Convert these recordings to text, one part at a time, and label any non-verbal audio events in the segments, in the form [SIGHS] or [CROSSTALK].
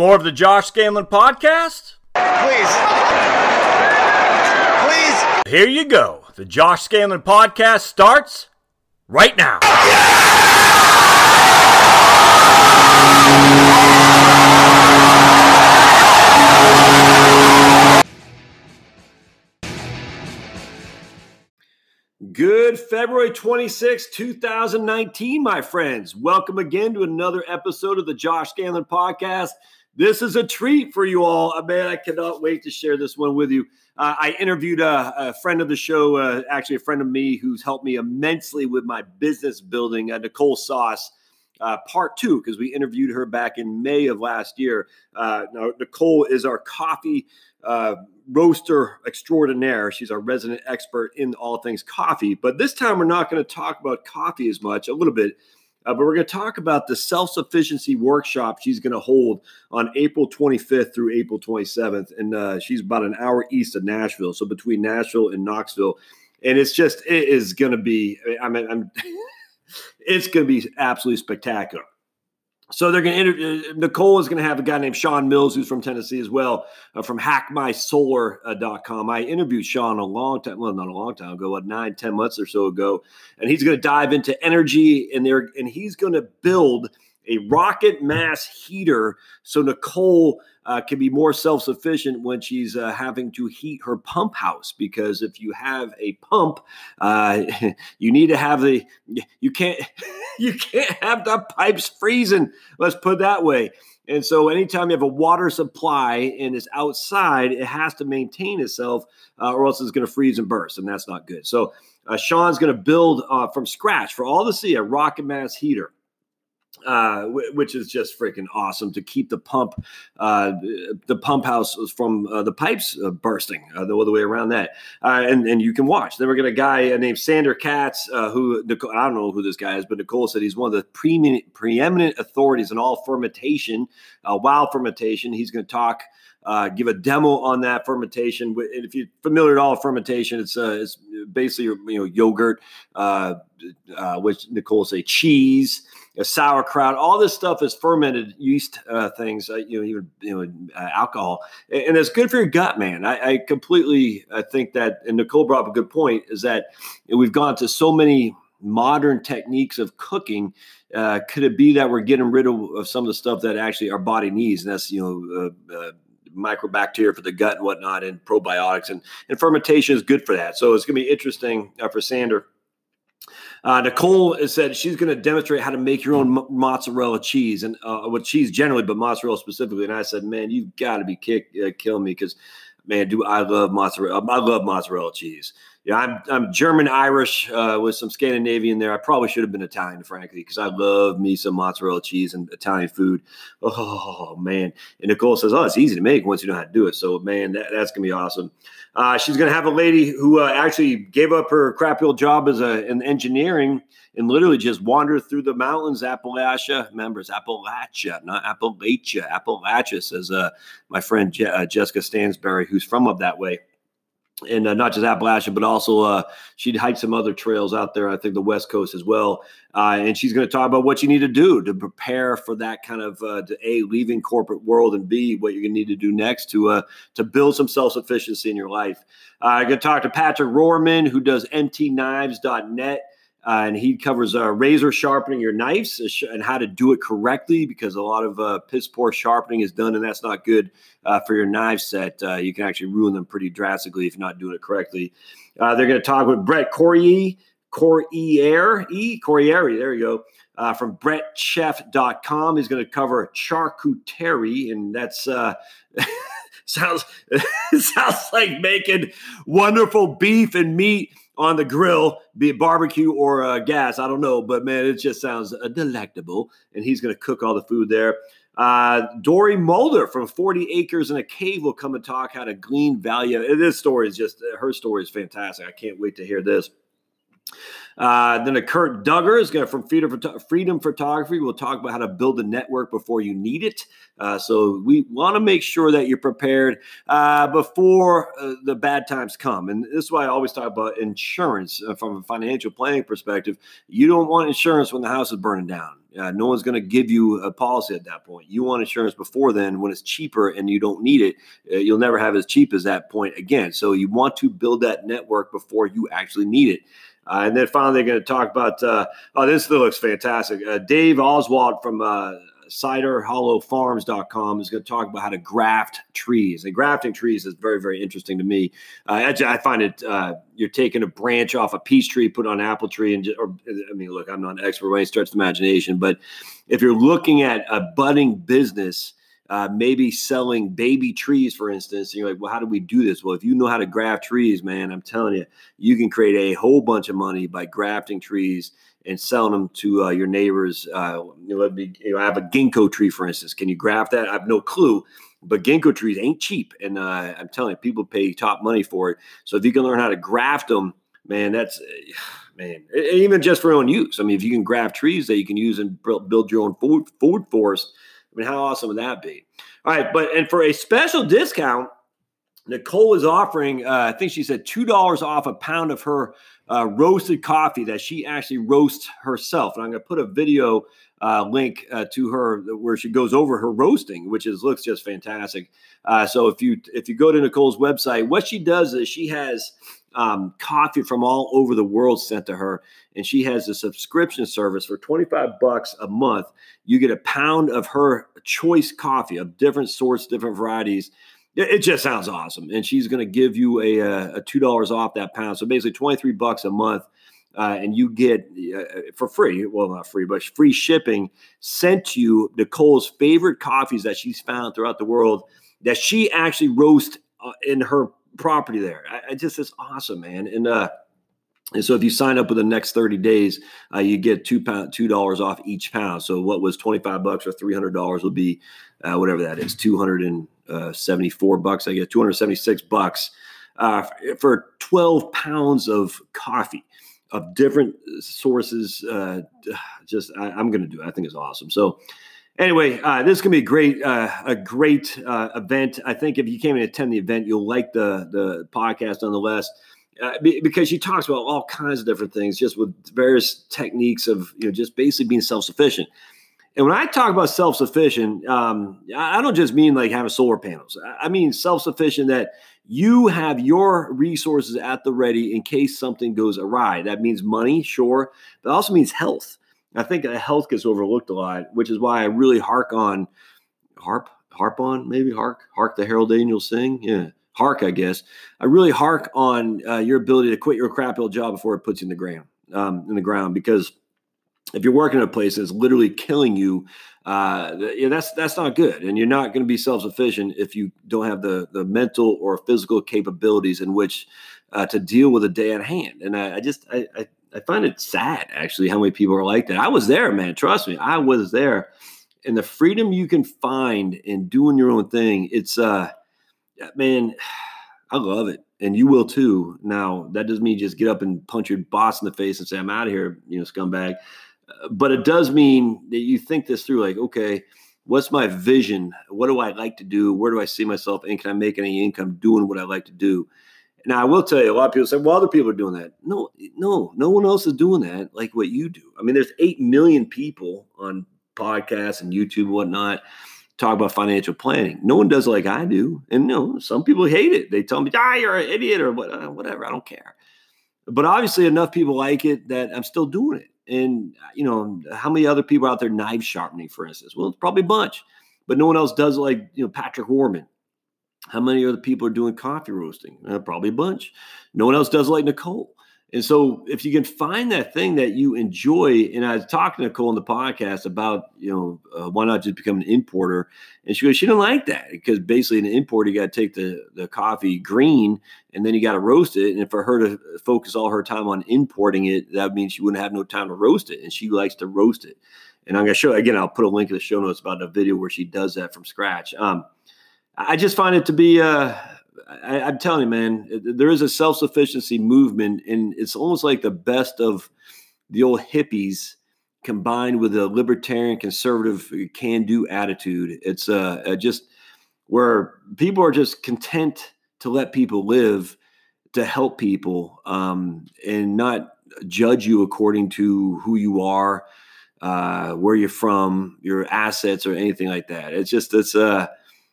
Want more of the Josh Scandlen podcast? Please. Please. Here you go. The Josh Scandlen podcast starts right now. Good February 26, 2019, my friends. Welcome again to another episode of the Josh Scandlen podcast. This is a treat for you all. Uh, Man, I cannot wait to share this one with you. Uh, I interviewed a, a, friend of the show, uh, actually a friend of me who's helped me immensely with my business building, uh, Nicole Sauce. Uh, part two, because we interviewed her back in May of last year. Uh, now, Nicole is our coffee uh, roaster extraordinaire. She's our resident expert in all things coffee. But this time, we're not going to talk about coffee as much, a little bit. Uh, but we're going to talk about the self sufficiency workshop she's going to hold on April 25th through April 27th. And uh, she's about an hour east of Nashville. So between Nashville and Knoxville. And it's just, it is going to be, I mean, I'm. [LAUGHS] it's going to be absolutely spectacular. So they're going to interview. Nicole is going to have a guy named Sean Mills, who's from Tennessee as well, uh, from hackmysolar.com. I interviewed Sean a long time, well, not a long time ago, what nine, ten months or so ago, and he's going to dive into energy and there, and he's going to build a rocket mass heater so Nicole uh, can be more self sufficient when she's uh, having to heat her pump house. Because if you have a pump, uh, [LAUGHS] you need to have the you can't [LAUGHS] you can't have the pipes freezing. Let's put that way. And so, anytime you have a water supply and it's outside, it has to maintain itself, uh, or else it's going to freeze and burst, and that's not good. So, uh, Sean's going to build uh, from scratch for all to see a rocket mass heater uh, which is just freaking awesome to keep the pump, uh, the pump house from uh, the pipes uh, bursting uh, the other way around that, uh, and and you can watch. Then we're gonna a guy named Sandor Katz, who Nicole, I don't know who this guy is, but Nicole said he's one of the preeminent, preeminent authorities in all fermentation, wild fermentation. He's going to talk. Uh, give a demo on that fermentation. And if you're familiar at all fermentation, it's uh, it's basically you know yogurt, uh which Nicole say cheese, sauerkraut. All this stuff is fermented yeast uh, things. Uh, you know, even you know alcohol, and, and, it's good for your gut, man. I, I completely I think that. And Nicole brought up a good point. Is that we've gone to so many modern techniques of cooking uh, could it be that we're getting rid of, of, some of the stuff that actually our body needs and that's you know uh, uh, microbacteria for the gut and whatnot, and probiotics. And, and fermentation is good for that. So it's going to be interesting uh, for Sandor. Uh, Nicole said she's going to demonstrate how to make your own mozzarella cheese and uh, with cheese generally, but mozzarella specifically. And I said, man, you've got to be kick, uh, killing me because, man, do I love mozzarella? I love mozzarella cheese yeah, I'm I'm German Irish uh, with some Scandinavian there. I probably should have been Italian, frankly, because I love me some mozzarella cheese and Italian food. Oh man! And Nicole says, "Oh, it's easy to make once you know how to do it." So man, that, that's gonna be awesome. Uh, she's gonna have a lady who uh, actually gave up her crappy old job as a in engineering and literally just wandered through the mountains, Appalachia. Remember, it's Appalachia, not Appalachia. Appalachia says uh, my friend Je- uh, Jessica Stansberry, who's from up that way and uh, not just Appalachia, but also uh, she'd hike some other trails out there. I think the West Coast as well. Uh, and she's going to talk about what you need to do to prepare for that kind of uh, to a leaving corporate world and b what you're going to need to do next to uh, to build some self sufficiency in your life. Uh, I'm going to talk to Patrick Rohrman, who does mtknives.net. Uh, and he covers uh, razor sharpening your knives uh, and how to do it correctly because a lot of uh, piss poor sharpening is done and that's not good uh, for your knife set. Uh, you can actually ruin them pretty drastically if you're not doing it correctly. they're going to talk with Brett Corrier, Corriere, E, Corriere, there you go. Uh, from brettchef.com. He's going to cover charcuterie, and that's [LAUGHS] sounds [LAUGHS] sounds like making wonderful beef and meat on the grill, be it barbecue or uh, gas. I don't know, but man, it just sounds uh, delectable. And he's going to cook all the food there. Uh, Dory Mulder from 40 Acres in a Cave will come and talk how to glean value. This story is just, her story is fantastic. I can't wait to hear this. Uh, then a Kurt Duggar is going to from Freedom, Freedom Photography. We'll talk about how to build a network before you need it. Uh, so we want to make sure that you're prepared uh, before uh, the bad times come. And this is why I always talk about insurance uh, from a financial planning perspective. You don't want insurance when the house is burning down. Uh, no one's going to give you a policy at that point. You want insurance before then when it's cheaper and you don't need it. Uh, you'll never have as cheap as that point again. So you want to build that network before you actually need it. Uh, and then finally, going to talk about uh, oh, this looks fantastic. Uh, Dave Oswald from uh, ciderhollowfarms.com is going to talk about how to graft trees. And grafting trees is very, very interesting to me. Uh, I, find it, uh, you're taking a branch off a peach tree, put on an apple tree, and, or, I mean, look, I'm not an expert by any stretch of imagination, but if you're looking at a budding business, uh, maybe selling baby trees, for instance. And you're like, well, how do we do this? Well, if you know how to graft trees, man, I'm telling you, you can create a whole bunch of money by grafting trees and selling them to uh, your neighbors. Uh, you, know, you know, I have a ginkgo tree, for instance. Can you graft that? I have no clue, but ginkgo trees ain't cheap, and uh, I'm telling you, people pay top money for it. So if you can learn how to graft them, man, that's [SIGHS] man, even just for own use. I mean, if you can graft trees that you can use and build your own food food forest, I mean, how awesome would that be? All right, but and for a special discount, Nicole is offering, uh, I think she said two dollars off a pound of her uh, roasted coffee that she actually roasts herself. And I'm going to put a video uh, link uh, to her where she goes over her roasting, which is looks just fantastic. Uh, so if you if you go to Nicole's website, what she does is she has um, coffee from all over the world sent to her, and she has a subscription service for 25 bucks a month. You get a pound of her choice coffee of different sorts, different varieties it just sounds awesome. And she's going to give you a, uh, a two dollars off that pound, so basically twenty three bucks a month, uh, and you get uh, for free. Well, not free, but free shipping sent to you Nicole's favorite coffees that she's found throughout the world that she actually roasts uh, in her property there. I, I just it's awesome, man. And uh, and so if you sign up with the next 30 days, uh, you get two pound two dollars off each pound. So what was 25 bucks or three hundred dollars will be uh, whatever that is, 274 uh, bucks, I get 276 bucks uh, for 12 pounds of coffee of different sources. Uh, [SIGHS] just I, am going to do. It. I think it's awesome. So anyway, uh, this is going to be a great, uh, a great uh, event. I think if you came and attend the event, you'll like the the podcast nonetheless. Uh, because she talks about all kinds of different things, just with various techniques of you know just basically being self sufficient. And when I talk about self sufficient, um, I don't just mean like having solar panels. I mean self sufficient that you have your resources at the ready in case something goes awry. That means money, sure, but also means health. I think health gets overlooked a lot, which is why I really hark on, harp, harp on, maybe hark, hark the Herald Angels sing. Yeah, hark, I guess. I really hark on uh, your ability to quit your crap old job before it puts you in the ground, um, in the ground, because if you're working at a place that's literally killing you, uh, yeah, that's that's not good, and you're not going to be self sufficient if you don't have the the mental or physical capabilities in which uh, to deal with a day at hand. And I, I just I, I, I find it sad actually how many people are like that. I was there, man. Trust me, I was there, and the freedom you can find in doing your own thing. It's uh, man, [SIGHS] I love it and you will too. Now, that doesn't mean just get up and punch your boss in the face and say, I'm out of here, you know, scumbag but it does mean that you think this through like, okay, what's my vision? What do I like to do? Where do I see myself? And can I make any income doing what I like to do? Now, I will tell you, a lot of people say, well, other people are doing that. No, no, no one else is doing that like what you do. I mean, there's 8 million people on podcasts and YouTube and whatnot talk about financial planning. No one does like I do. And no, some people hate it. They tell me, ah, you're an idiot or whatever. I don't care. But obviously, enough people like it that I'm still doing it. And you know, how many other people out there knife sharpening, for instance? Well, it's probably a bunch, but no one else does like you know Patrick Warburton. How many other people are doing coffee roasting? Uh, probably a bunch. No one else does like Nicole. And so, if you can find that thing that you enjoy, and I was talking to Nicole in the podcast about, you know, uh, why not just become an importer? And she goes, she didn't like that because basically, an importer, you got to take the the coffee green and then you got to roast it. And for her to focus all her time on importing it, that means she wouldn't have no time to roast it. And she likes to roast it. And I'm going to show again. I'll put a link in the show notes about a video where she does that from scratch. Um, I just find it to be. Uh, I, am telling you, man, there is a self sufficiency movement, and it's almost like the best of the old hippies combined with a libertarian conservative can do attitude. It's uh, just where people are just content to let people live, to help people, um, and not judge you according to who you are, uh, where you're from, your assets, or anything like that. It's just it's uh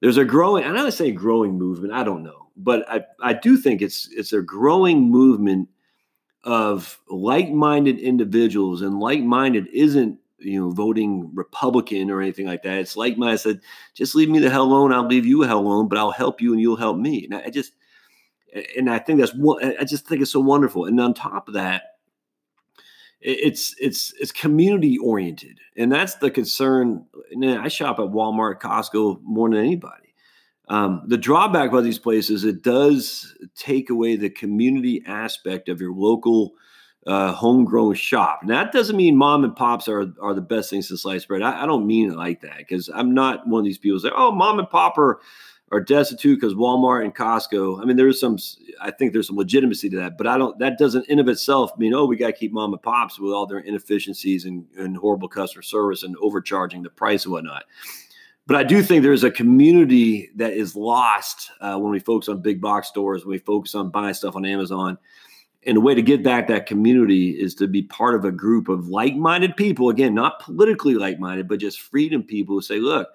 there's a growing, and I'm not saying growing movement, I don't know, but I, I do think it's it's a growing movement of like-minded individuals, and like-minded isn't you know voting Republican or anything like that. It's like-minded. I said, just leave me the hell alone. I'll leave you the hell alone, but I'll help you and you'll help me. And I just and I think that's what I just think it's so wonderful. And on top of that, it's it's it's community oriented, and that's the concern. I shop at Walmart, Costco more than anybody. Um, the drawback about these places, it does take away the community aspect of your local uh, homegrown shop. And that doesn't mean mom and pops are are the best things to slice bread. I, I don't mean it like that because I'm not one of these people say, "Oh, mom and pop are." Are destitute because Walmart and Costco. I mean, there's some. I think there's some legitimacy to that, but I don't. That doesn't in of itself mean oh we got to keep mom and pops with all their inefficiencies and, and horrible customer service and overcharging the price and whatnot. But I do think there's a community that is lost uh, when we focus on big box stores, when we focus on buying stuff on Amazon. And the way to get back that community is to be part of a group of like minded people. Again, not politically like minded, but just freedom people who say, look,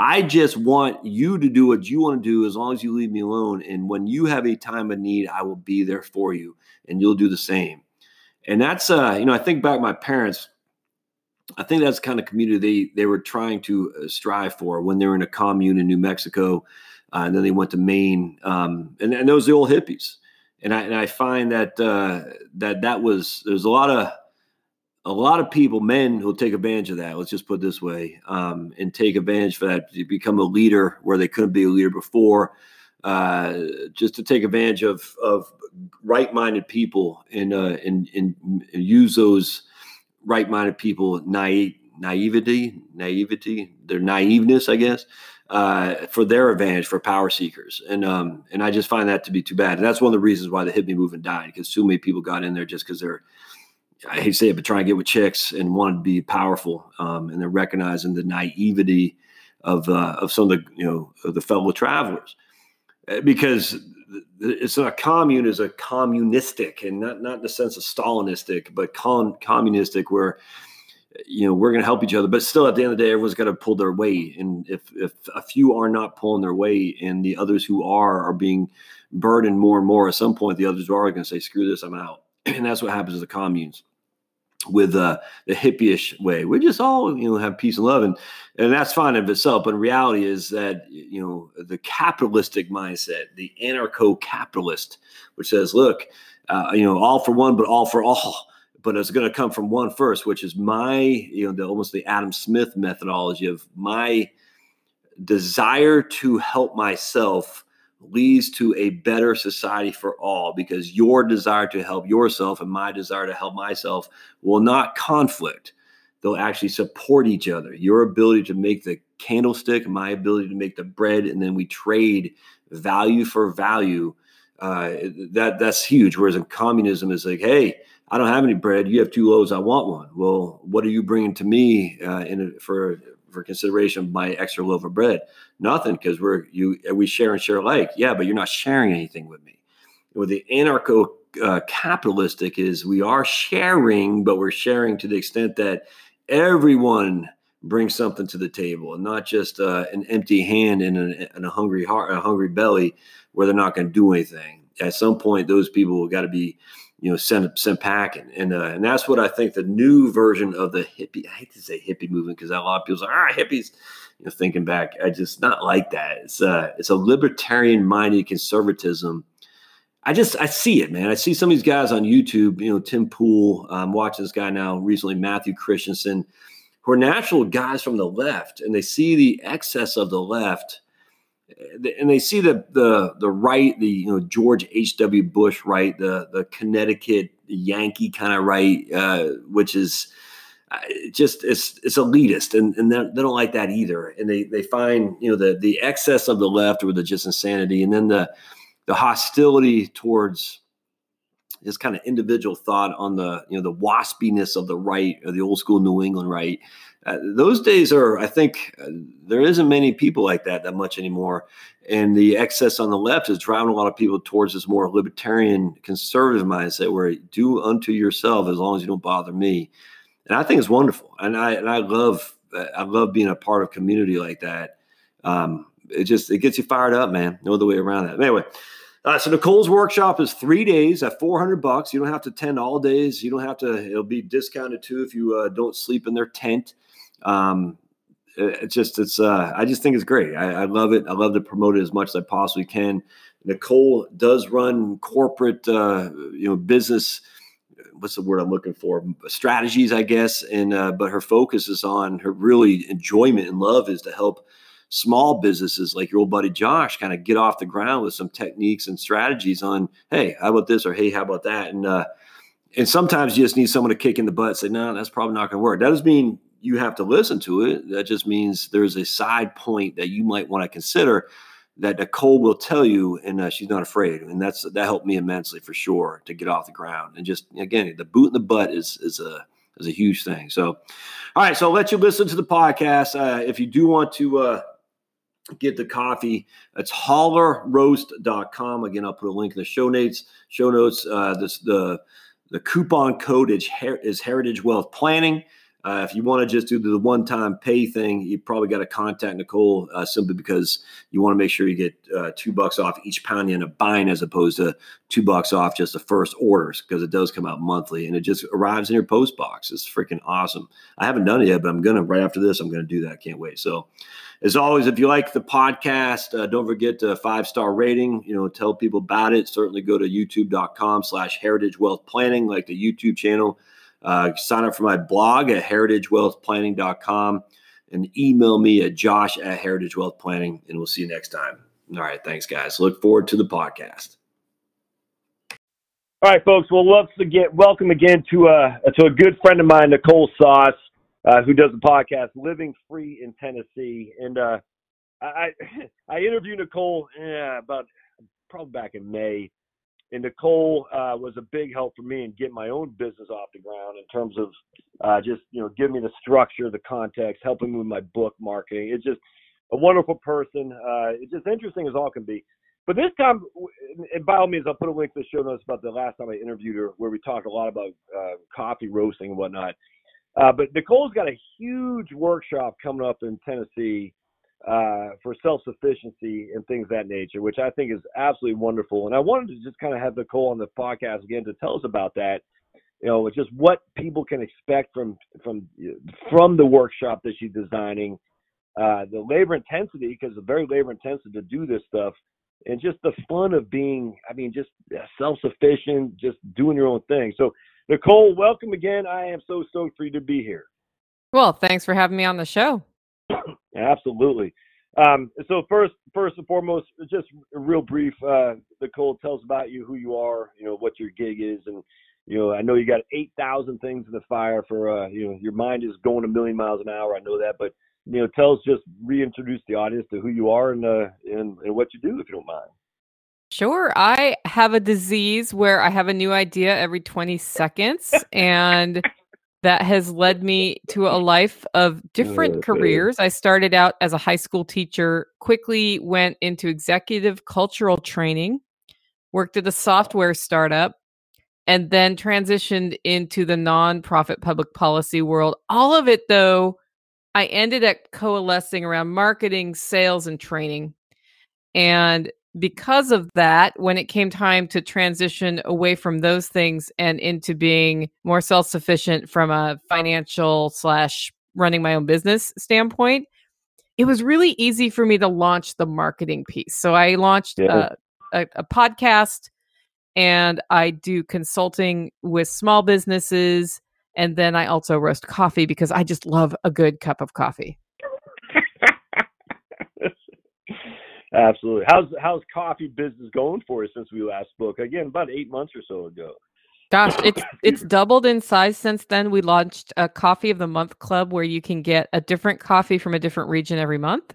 I just want you to do what you want to do as long as you leave me alone. And when you have a time of need, I will be there for you and you'll do the same. And that's, uh, you know, I think back my parents, I think that's the kind of community they, they were trying to uh, strive for when they were in a commune in New Mexico. Uh, and then they went to Maine. Um, and, and those the old hippies. And I, and I find that, uh, that that was, there's a lot of, a lot of people, men, will take advantage of that. Let's just put this way, um, and take advantage for that to become a leader where they couldn't be a leader before. Uh, just to take advantage of of right-minded people and uh, and, and use those right-minded people naive naivety naivety their naiveness i guess uh, for their advantage for power seekers and um and i just find that to be too bad and that's one of the reasons why the hippie movement died because too many people got in there just because they're I hate to say it, but trying to get with chicks and wanted to be powerful, um, and then recognizing the naivety of uh, of some of the you know the fellow travelers, uh, because it's not commune is a communistic and not not in the sense of Stalinistic, but con- communistic where you know we're going to help each other, but still at the end of the day, everyone's got to pull their weight, and if if a few are not pulling their weight, and the others who are are being burdened more and more, at some point the others are going to say, "Screw this, I'm out." [CLEARS THROAT] and that's what happens to the communes with uh, the hippie-ish way. We just all, you know, have peace and love, and and that's fine in itself. But reality is that you know the capitalistic mindset, the anarcho-capitalist, which says, look, uh, you know, all for one, but all for all. But it's going to come from one first, which is my, you know, the, almost the Adam Smith methodology of my desire to help myself leads to a better society for all because your desire to help yourself and my desire to help myself will not conflict. They'll actually support each other. Your ability to make the candlestick, my ability to make the bread, and then we trade value for value. Uh, that that's huge. Whereas in communism, it's like, hey, I don't have any bread. You have two loaves. I want one. Well, what are you bringing to me uh, in a, for for consideration my extra loaf of bread? Nothing, because we're you we share and share alike. Yeah, but you're not sharing anything with me. With the anarcho uh, capitalistic is we are sharing, but we're sharing to the extent that everyone brings something to the table, and not just uh, an empty hand and a, and a hungry heart, a hungry belly, where they're not going to do anything. At some point, those people got to be you know, sent sent packing, and uh, and that's what I think the new version of the hippie. I hate to say hippie movement because a lot of people say, ah, hippies. You know, thinking back, I just not like that. It's a it's a libertarian minded conservatism. I just I see it, man. I see some of these guys on YouTube. You know, Tim Pool. I'm watching this guy now recently, Matthew Christensen, who are natural guys from the left, and they see the excess of the left and they see the the the right, the you know George H. W. Bush right, the the Connecticut Yankee kind of right, uh, which is uh, just it's it's elitist, and and they don't like that either. And they they find you know the the excess of the left or the just insanity, and then the the hostility towards this kind of individual thought on the you know the waspiness of the right or the old school New England right. Uh, those days are, I think, uh, there isn't many people like that that much anymore, and the excess on the left is driving a lot of people towards this more libertarian conservative mindset where do unto yourself as long as you don't bother me, and I think it's wonderful, and I and I love I love being a part of community like that. Um, it just it gets you fired up, man. No other way around that. Anyway. Uh, so Nicole's workshop is three days at 400 bucks. You don't have to attend all days. You don't have to. It'll be discounted too if you uh, don't sleep in their tent. Um, it's just it's. Uh, I just think it's great. I, I, love it. I love to promote it as much as I possibly can. Nicole does run corporate, uh, you know, business. What's the word I'm looking for? Strategies, I guess. And uh, but her focus is on her really enjoyment and love is to help small businesses like your old buddy Josh kind of get off the ground with some techniques and strategies on, hey, how about this or hey, how about that? And uh, and sometimes you just need someone to kick in the butt, say, no, that's probably not going to work. That doesn't mean you have to listen to it. That just means there's a side point that you might want to consider that Nicole will tell you, and uh, she's not afraid. And that's that helped me immensely for sure to get off the ground. And just again, the boot in the butt is is a is a huge thing. So, all right, so I'll let you listen to the podcast. Uh, if you do want to uh, get the coffee. It's hollerroast.com. Again, I'll put a link in the show notes. Show notes. Uh, this the the coupon code is, Her- is Heritage Wealth Planning. Uh, if you want to just do the one time pay thing, you probably got to contact Nicole uh, simply because you want to make sure you get uh, two bucks off each pound you end up buying as opposed to two bucks off just the first orders because it does come out monthly and it just arrives in your post box. It's freaking awesome. I haven't done it yet, but I'm going to, right after this, I'm going to do that. Can't wait. So, as always, if you like the podcast, uh, don't forget a five star rating. You know, tell people about it. Certainly go to youtube.com slash heritage wealth planning, like the YouTube channel. Uh, sign up for my blog at heritagewealthplanning.com and email me at josh at heritagewealthplanning. And we'll see you next time. All right. Thanks, guys. Look forward to the podcast. All right, folks. Well, let's get welcome again to a uh, to a good friend of mine, Nicole Sauce uh, who does the podcast Living Free in Tennessee. And uh, I I [LAUGHS] interviewed Nicole yeah, about probably back in May. And Nicole uh, was a big help for me in getting my own business off the ground in terms of uh, just you know giving me the structure, the context, helping me with my book marketing. It's just a wonderful person. Uh, it's just interesting as all can be. But this time, and by all means, I'll put a link to the show notes about the last time I interviewed her, where we talked a lot about uh, coffee roasting and whatnot. Uh, but Nicole's got a huge workshop coming up in Tennessee uh, for self sufficiency and things of that nature, which I think is absolutely wonderful. And I wanted to just kind of have Nicole on the podcast again to tell us about that. You know, just what people can expect from from from the workshop that she's designing, uh, the labor intensity because it's very labor intensive to do this stuff, and just the fun of being, I mean, just self sufficient, just doing your own thing. So Nicole, welcome again. I am so stoked for you to be here. Well, thanks for having me on the show. [COUGHS] Absolutely. Um, so first, first and foremost, just real brief. Uh, Nicole, tell us about you, who you are, you know, what your gig is, and you know, I know you got eight thousand things in the fire for, uh, you know, your mind is going a million miles an hour. I know that, but you know, tell us just reintroduce the audience to who you are and uh, and, and what you do, if you don't mind. Sure. I have a disease where I have a new idea every 20 seconds. and that has led me to a life of different careers. I started out as a high school teacher, quickly went into executive cultural training, worked at a software startup, and then transitioned into the nonprofit public policy world. All of it, though, I ended up coalescing around marketing, sales, and training. And because of that, when it came time to transition away from those things and into being more self sufficient from a financial slash running my own business standpoint, it was really easy for me to launch the marketing piece. So I launched yeah. a, a, a podcast and I do consulting with small businesses. And then I also roast coffee because I just love a good cup of coffee. Absolutely. How's how's coffee business going for you since we last spoke? Again, about eight months or so ago. Gosh, it's it's doubled in size since then. We launched a coffee of the month club where you can get a different coffee from a different region every month.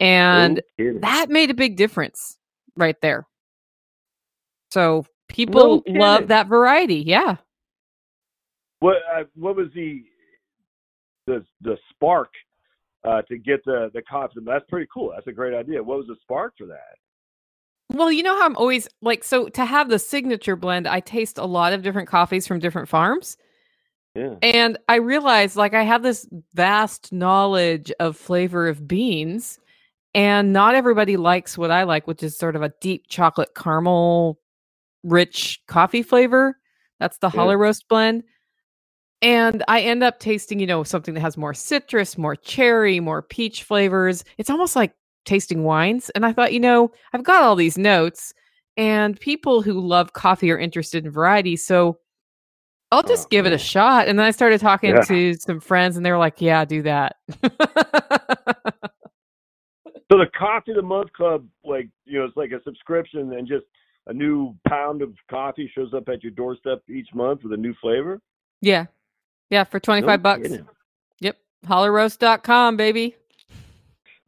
And that made a big difference right there. So people No love that variety. Yeah. What uh, what was the the the spark uh, to get the the coffee? That's pretty cool. That's a great idea. What was the spark for that? Well, you know how I'm always like so to have the signature blend, I taste a lot of different coffees from different farms. Yeah. And I realized like I have this vast knowledge of flavor of beans, and not everybody likes what I like, which is sort of a deep chocolate caramel rich coffee flavor. That's the Yeah. Holler Roast blend. And I end up tasting, you know, something that has more citrus, more cherry, more peach flavors. It's almost like tasting wines. And I thought, you know, I've got all these notes, and people who love coffee are interested in variety. So I'll oh, just Oh, give it a shot. And then I started talking Yeah. to some friends, and they were like, yeah, do that. [LAUGHS] So the coffee of the month club, like you know, it's like a subscription, and just a new pound of coffee shows up at your doorstep each month with a new flavor. yeah. Yeah. For 25 No bucks. kidding. Yep. Hollerroast.com, baby.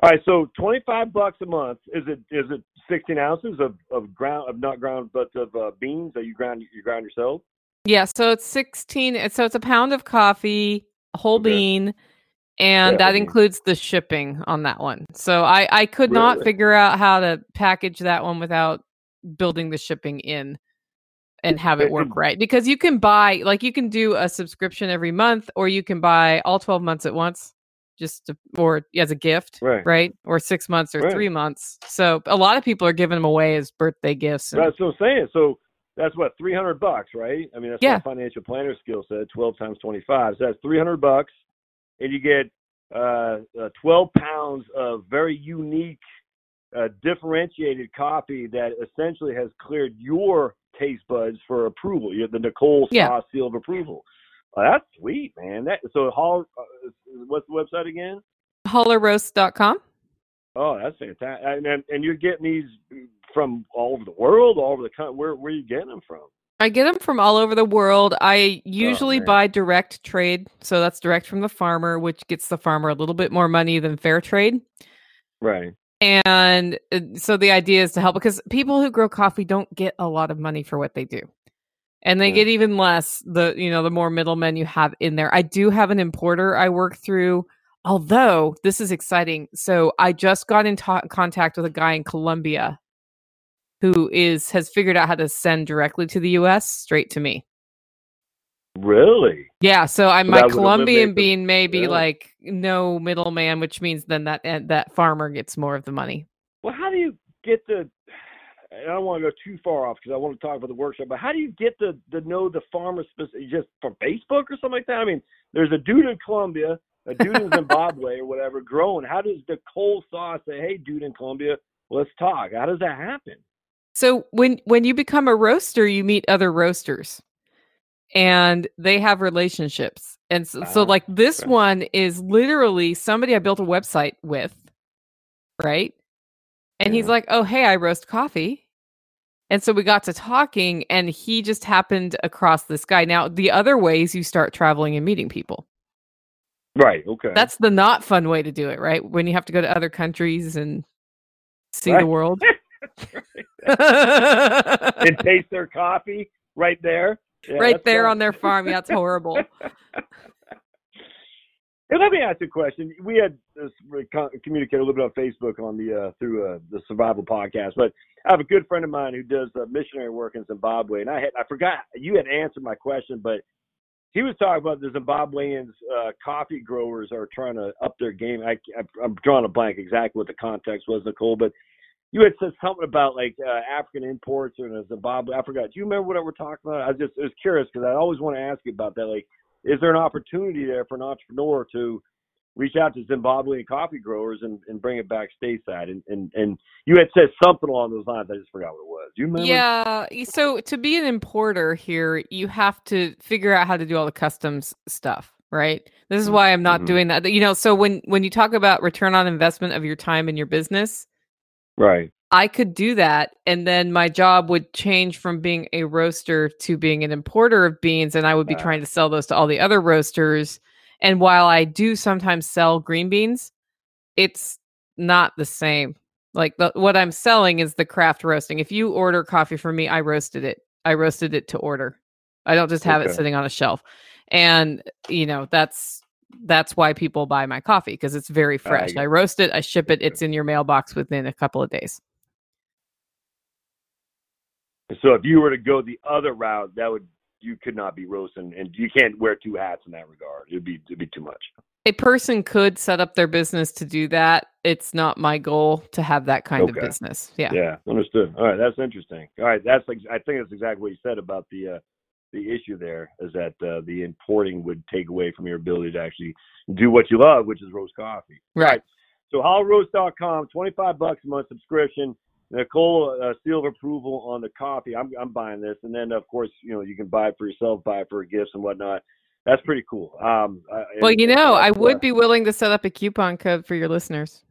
All right, so twenty five bucks a month. Is it is it sixteen ounces of, of ground of not ground but of uh, beans that you ground you ground yourself? Yeah, so it's 16 so it's a pound of coffee, a whole Okay. bean, and Yeah, that includes the shipping on that one. So I I could not figure out how to package that one without building the shipping in and have it work right because you can buy like you can do a subscription every month or you can buy all 12 months at once just to, or as a gift, Right. right Or 6 months or Right. 3 months. So a lot of people are giving them away as birthday gifts. and- That's what I'm saying. So that's what three hundred bucks, right? I mean, that's Yeah. what a financial planner skill set. Twelve times twenty five. So that's three hundred bucks, and you get uh, uh, twelve pounds of very unique, uh, differentiated coffee that essentially has cleared your taste buds for approval. You have the Nicole Yeah. Sauce seal of approval. Oh, that's sweet, man. That so Hall. Uh, what's the website again? Hollerroast.com. Oh, that's fantastic. And, and and you're getting these from all over the world, all over the country. Where where are you getting them from? I get them from all over the world. I usually Oh, buy direct trade, so that's direct from the farmer, which gets the farmer a little bit more money than fair trade. Right. And uh, so the idea is to help because people who grow coffee don't get a lot of money for what they do. And they Yeah. get even less the you know the more middlemen you have in there. I do have an importer I work through, although this is exciting. So I just got in ta- contact with a guy in Colombia who is has figured out how to send directly to the US straight to me. Really? Yeah, so I So my Colombian the- bean may be yeah. like no middleman, which means then that eh, that farmer gets more of the money. Well, how do you get the? I don't want to go too far off because I want to talk about the workshop. But how do you get the the know the farmer specific just from Facebook or something like that? I mean, there's a dude in Colombia, a dude in Zimbabwe or whatever growing. How does the cold sauce say, "Hey, dude in Colombia, let's talk"? How does that happen? So when when you become a roaster, you meet other roasters, and they have relationships. And so, so Ah, like this okay. one is literally somebody I built a website with, right? And he's like, "Oh, hey, I roast coffee." And so we got to talking, and he just happened across this guy. Now, the other ways you start traveling and meeting people. Right. Okay. That's the not fun way to do it, right? When you have to go to other countries and see Right. the world. [LAUGHS] [LAUGHS] and taste their coffee right there. Yeah, right there on their farm. Yeah, it's horrible. [LAUGHS] Hey, let me ask you a question. We had this, we communicated a little bit on Facebook on the uh, through uh, the Survival Podcast, but I have a good friend of mine who does uh, missionary work in Zimbabwe, and I had I forgot you had answered my question, but he was talking about the Zimbabweans uh, coffee growers are trying to up their game. I, I I'm drawing a blank exactly what the context was, Nicole, but you had said something about like uh, African imports or Zimbabwe. I forgot. Do you remember what we were talking about? I just was curious because I always want to ask you about that. Like, is there an opportunity there for an entrepreneur to reach out to Zimbabwean coffee growers and, and bring it back stateside? And, and and you had said something along those lines. I just forgot what it was. Do you remember? Yeah. So to be an importer here, you have to figure out how to do all the customs stuff, right? This is why I'm not Mhm. doing that. You know, so when when you talk about return on investment of your time in your business, Right. I could do that and then my job would change from being a roaster to being an importer of beans and I would be trying to sell those to all the other roasters. And while I do sometimes sell green beans, it's not the same. Like the, what I'm selling is the craft roasting. If you order coffee from me, I roasted it. I roasted it to order. I don't just have Okay. it sitting on a shelf. And you know, that's that's why people buy my coffee because it's very fresh. get I it. roast it, I ship it, it's in your mailbox within a couple of days. So if you were to go the other route, that would you could not be roasting, and you can't wear two hats in that regard. It'd be it'd be too much. A person could set up their business to do that. It's not my goal to have that kind of business. Yeah. Yeah, understood. All right, that's interesting. All right, that's like I think that's exactly what you said about the uh, the issue there is that uh, the importing would take away from your ability to actually do what you love, which is roast coffee. Right. So hollerroast.com, 25 bucks a month subscription. Nicole, uh, seal of approval on the coffee. I'm, I'm buying this. And then, of course, you know, you can buy it for yourself, buy it for gifts and whatnot. That's pretty cool. Um, Well, and- you know, I uh, would be willing to set up a coupon code for your listeners.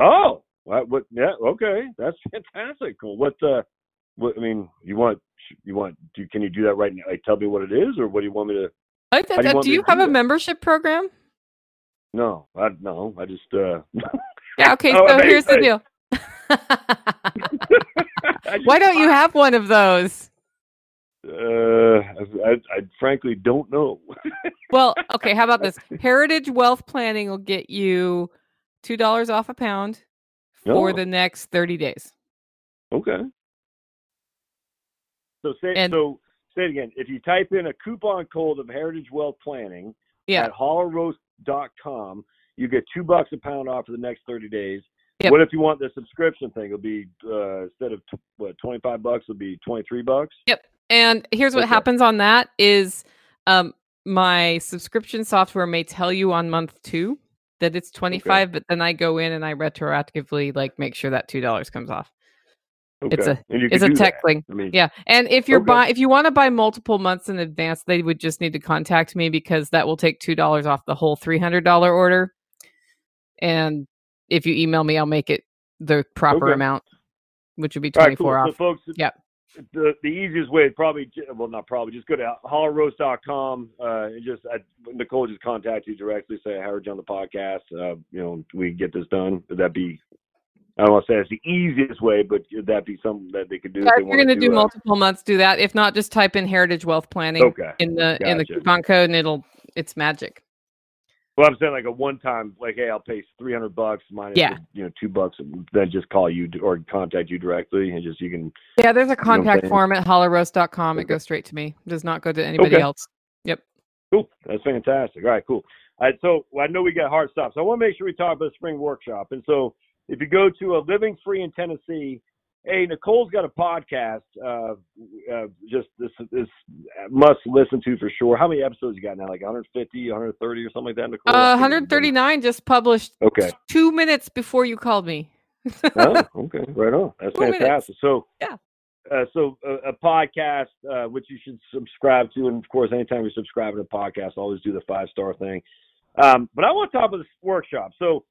Oh, what, what? Yeah, okay, that's [LAUGHS] fantastic. Cool. What? Uh, what? I mean, you want? You want? Do, can you do that right now? Like, tell me what it is, or what do you want me to? I, How do you do, you have do a that? membership program? No, I no. I just. uh [LAUGHS] Yeah. Okay. [LAUGHS] Oh, so I- here's the deal. [LAUGHS] Why don't you have one of those? Uh, I, I frankly don't know. Well, okay. How about this? Heritage Wealth Planning will get you two dollars off a pound for Oh. the next thirty days. Okay. So say And- so. Say it again. If you type in a coupon code of Heritage Wealth Planning Yeah. at hollerroast.com, you get two bucks a pound off for the next 30 days. Yep. What if you want the subscription thing? It'll be uh, instead of t- what 25 bucks, it'll be 23 bucks. Yep. And here's what Okay. happens on that is um my subscription software may tell you on month 2 that it's 25 but then I go in and I retroactively like make sure that $2 comes off. Okay. It's a- It's a tech that. thing. I mean, Yeah. And if you're Okay. buy if you want to buy multiple months in advance, they would just need to contact me because that will take $2 off the whole $300 order. And if you email me, I'll make it the proper Okay. amount, which would be all right, 24 cool. off. So, folks, Yep. the the easiest way probably well, not probably just go to hollerroast.com uh, and just I, Nicole just contact you directly. Say I heard you on the podcast. Uh, you know, we get this done. Would that be? I don't want to say it's the easiest way, but would that be something that they could do? Yeah, if you're going to do uh, multiple months, do that. If not, just type in Heritage Wealth Planning Okay. in the in the Gotcha. coupon code, and it'll it's magic. Well, I'm saying like a one time, like, hey, I'll pay 300 bucks minus, Yeah. you know, two bucks, and then just call you or contact you directly, and just you can. Yeah, there's a what I'm contact form at hollerroast.com. It goes straight to me. It does not go to anybody Okay. else. Yep. Cool. That's fantastic. All right, cool. All right, so I know we got hard stops. So I want to make sure we talk about the spring workshop. And so if you go to a Living Free in Tennessee, hey, Nicole's got a podcast. Uh, uh, just this this must listen to for sure. How many episodes you got now? Like 150, 130, or something like that. Nicole. Uh, I think it's been- 139 just published Okay. two minutes before you called me. oh, okay, [LAUGHS] right on. That's Two minutes. fantastic. So, Yeah. Uh, so a, a podcast, uh, which you should subscribe to, and of course, anytime you subscribe to a podcast, always do the five star thing. Um, but I want to talk about this workshop. So,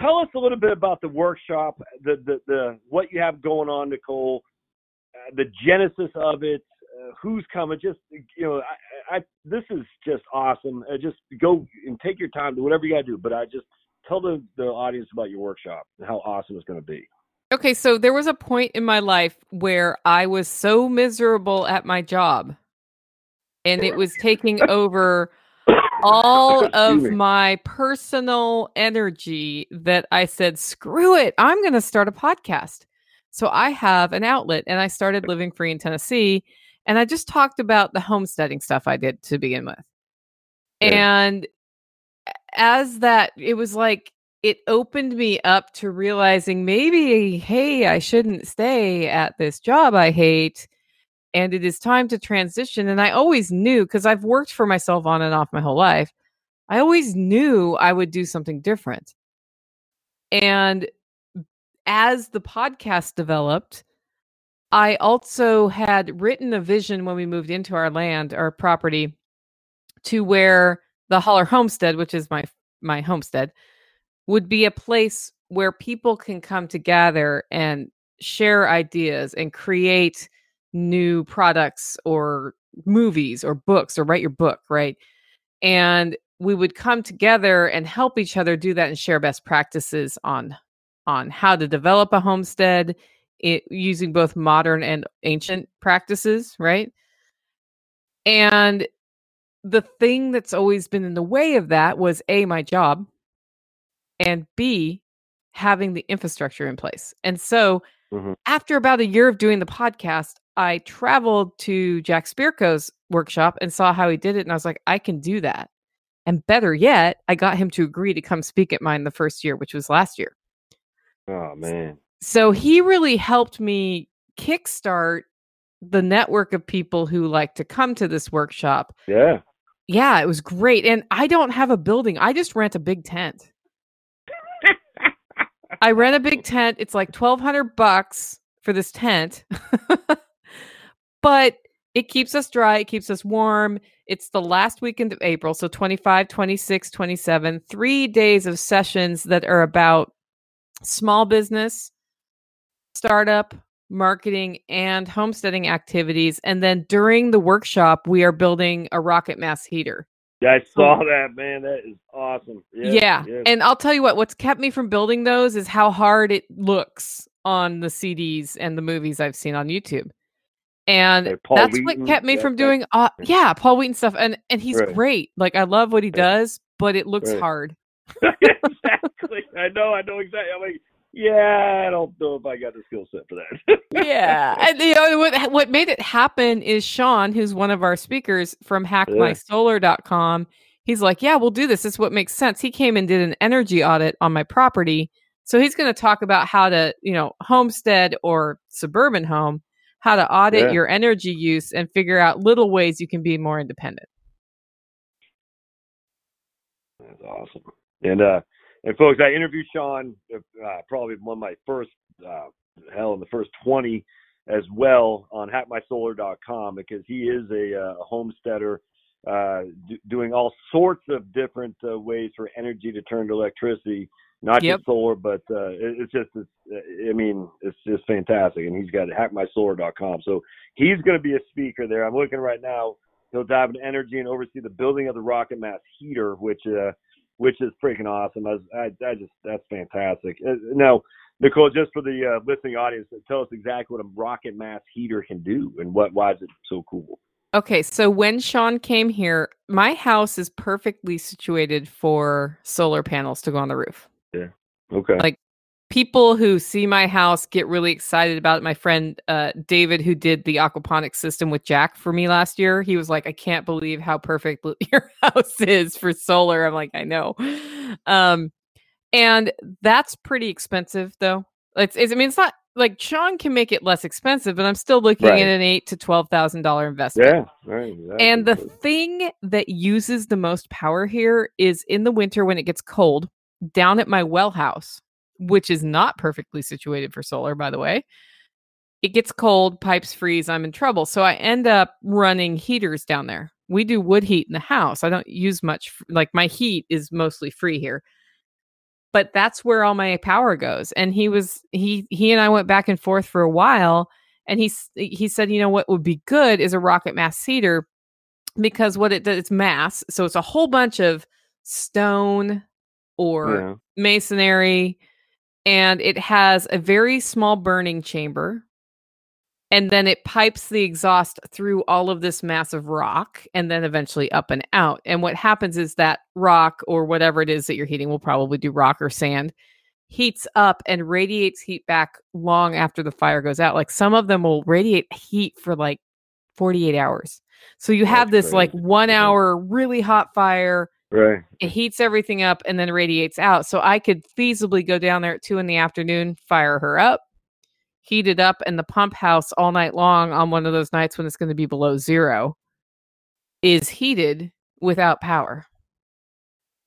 tell us a little bit about the workshop, the the, the what you have going on, Nicole, uh, the genesis of it, uh, who's coming. Just you know, I, I this is just awesome. Uh, just go and take your time, do whatever you got to do. But I just tell the the audience about your workshop and how awesome it's going to be. Okay, so there was a point in my life where I was so miserable at my job and it was taking over all [LAUGHS] of my personal energy that I said, screw it, I'm going to start a podcast. So I have an outlet and I started living free in Tennessee. And I just talked about the homesteading stuff I did to begin with. Yeah. And as that, it was like, it opened me up to realizing maybe, hey, I shouldn't stay at this job I hate. And it is time to transition. And I always knew because I've worked for myself on and off my whole life. I always knew I would do something different. And as the podcast developed, I also had written a vision when we moved into our land, our property, to where the Holler Homestead, which is my my homestead, would be a place where people can come together and share ideas and create new products or movies or books or write your book, right? And we would come together and help each other do that and share best practices on on how to develop a homestead it, using both modern and ancient practices, right? And the thing that's always been in the way of that was A, my job, and B, having the infrastructure in place. And so mm-hmm. after about a year of doing the podcast, I traveled to Jack Spirko's workshop and saw how he did it. And I was like, I can do that. And better yet, I got him to agree to come speak at mine the first year, which was last year. Oh, man. So he really helped me kickstart the network of people who like to come to this workshop. Yeah. Yeah, it was great. And I don't have a building, I just rent a big tent. I rent a big [LAUGHS] tent. It's like 1200 bucks for this tent. [LAUGHS] but it keeps us dry, it keeps us warm. It's the last weekend of April, so 25, 26, 27, 3 days of sessions that are about small business, startup, marketing, and homesteading activities. And then during the workshop, we are building a rocket mass heater. yeah, I saw that, man. That is awesome. Yes, yeah. Yes. And I'll tell you what, what's kept me from building those is how hard it looks on the CDs and the movies I've seen on YouTube. And like that's Wheaton, what kept me from doing uh, yeah, Paul Wheaton stuff. And and he's right. great. Like I love what he does, but it looks right. hard. [LAUGHS] exactly. I know, I know exactly. I'm like, yeah, I don't know if I got the skill set for that. [LAUGHS] yeah, and you know what? What made it happen is Sean, who's one of our speakers from HackMySolar.com. He's like, "Yeah, we'll do this. This is what makes sense." He came and did an energy audit on my property, so he's going to talk about how to, you know, homestead or suburban home, how to audit yeah. your energy use and figure out little ways you can be more independent. That's awesome. And uh and folks, I interviewed Sean uh, probably one of my first, uh, hell, in the first 20 as well on hackmysolar.com because he is a, uh, a homesteader uh, d- doing all sorts of different uh, ways for energy to turn to electricity, not yep. just solar, but uh, it, it's just, it's, I mean, it's just fantastic. And he's got hackmysolar.com. So he's going to be a speaker there. I'm looking right now. He'll dive into energy and oversee the building of the rocket mass heater, which which is freaking awesome. I, I, I just that's fantastic. Uh, now, Nicole, just for the uh, listening audience, tell us exactly what a rocket mass heater can do and what why is it so cool. Okay, so when Sean came here, my house is perfectly situated for solar panels to go on the roof. Yeah. Okay. Like people who see my house get really excited about it. My friend uh, David, who did the aquaponics system with Jack for me last year, he was like, "I can't believe how perfect [LAUGHS] your house is for solar." I'm like, "I know," um, and that's pretty expensive, though. It's, it's, I mean, it's not like Sean can make it less expensive, but I'm still looking right. at an eight to twelve thousand dollar investment. Yeah, right. Exactly. And the thing that uses the most power here is in the winter when it gets cold. Down at my well house, which is not perfectly situated for solar, by the way. It gets cold, pipes freeze, I'm in trouble. So I end up running heaters down there. We do wood heat in the house. I don't use much, like my heat is mostly free here. But that's where all my power goes. And he was, he, he and I went back and forth for a while. And he, he said, you know, what would be good is a rocket mass heater because what it does, it's mass. So it's a whole bunch of stone or yeah. masonry and it has a very small burning chamber and then it pipes the exhaust through all of this massive rock and then eventually up and out and what happens is that rock or whatever it is that you're heating will probably do rock or sand heats up and radiates heat back long after the fire goes out like some of them will radiate heat for like 48 hours. So you have That's this like one hour really hot fire Right. It heats everything up and then radiates out. So I could feasibly go down there at two in the afternoon, fire her up, heat it up, and the pump house all night long on one of those nights when it's going to be below zero is heated without power.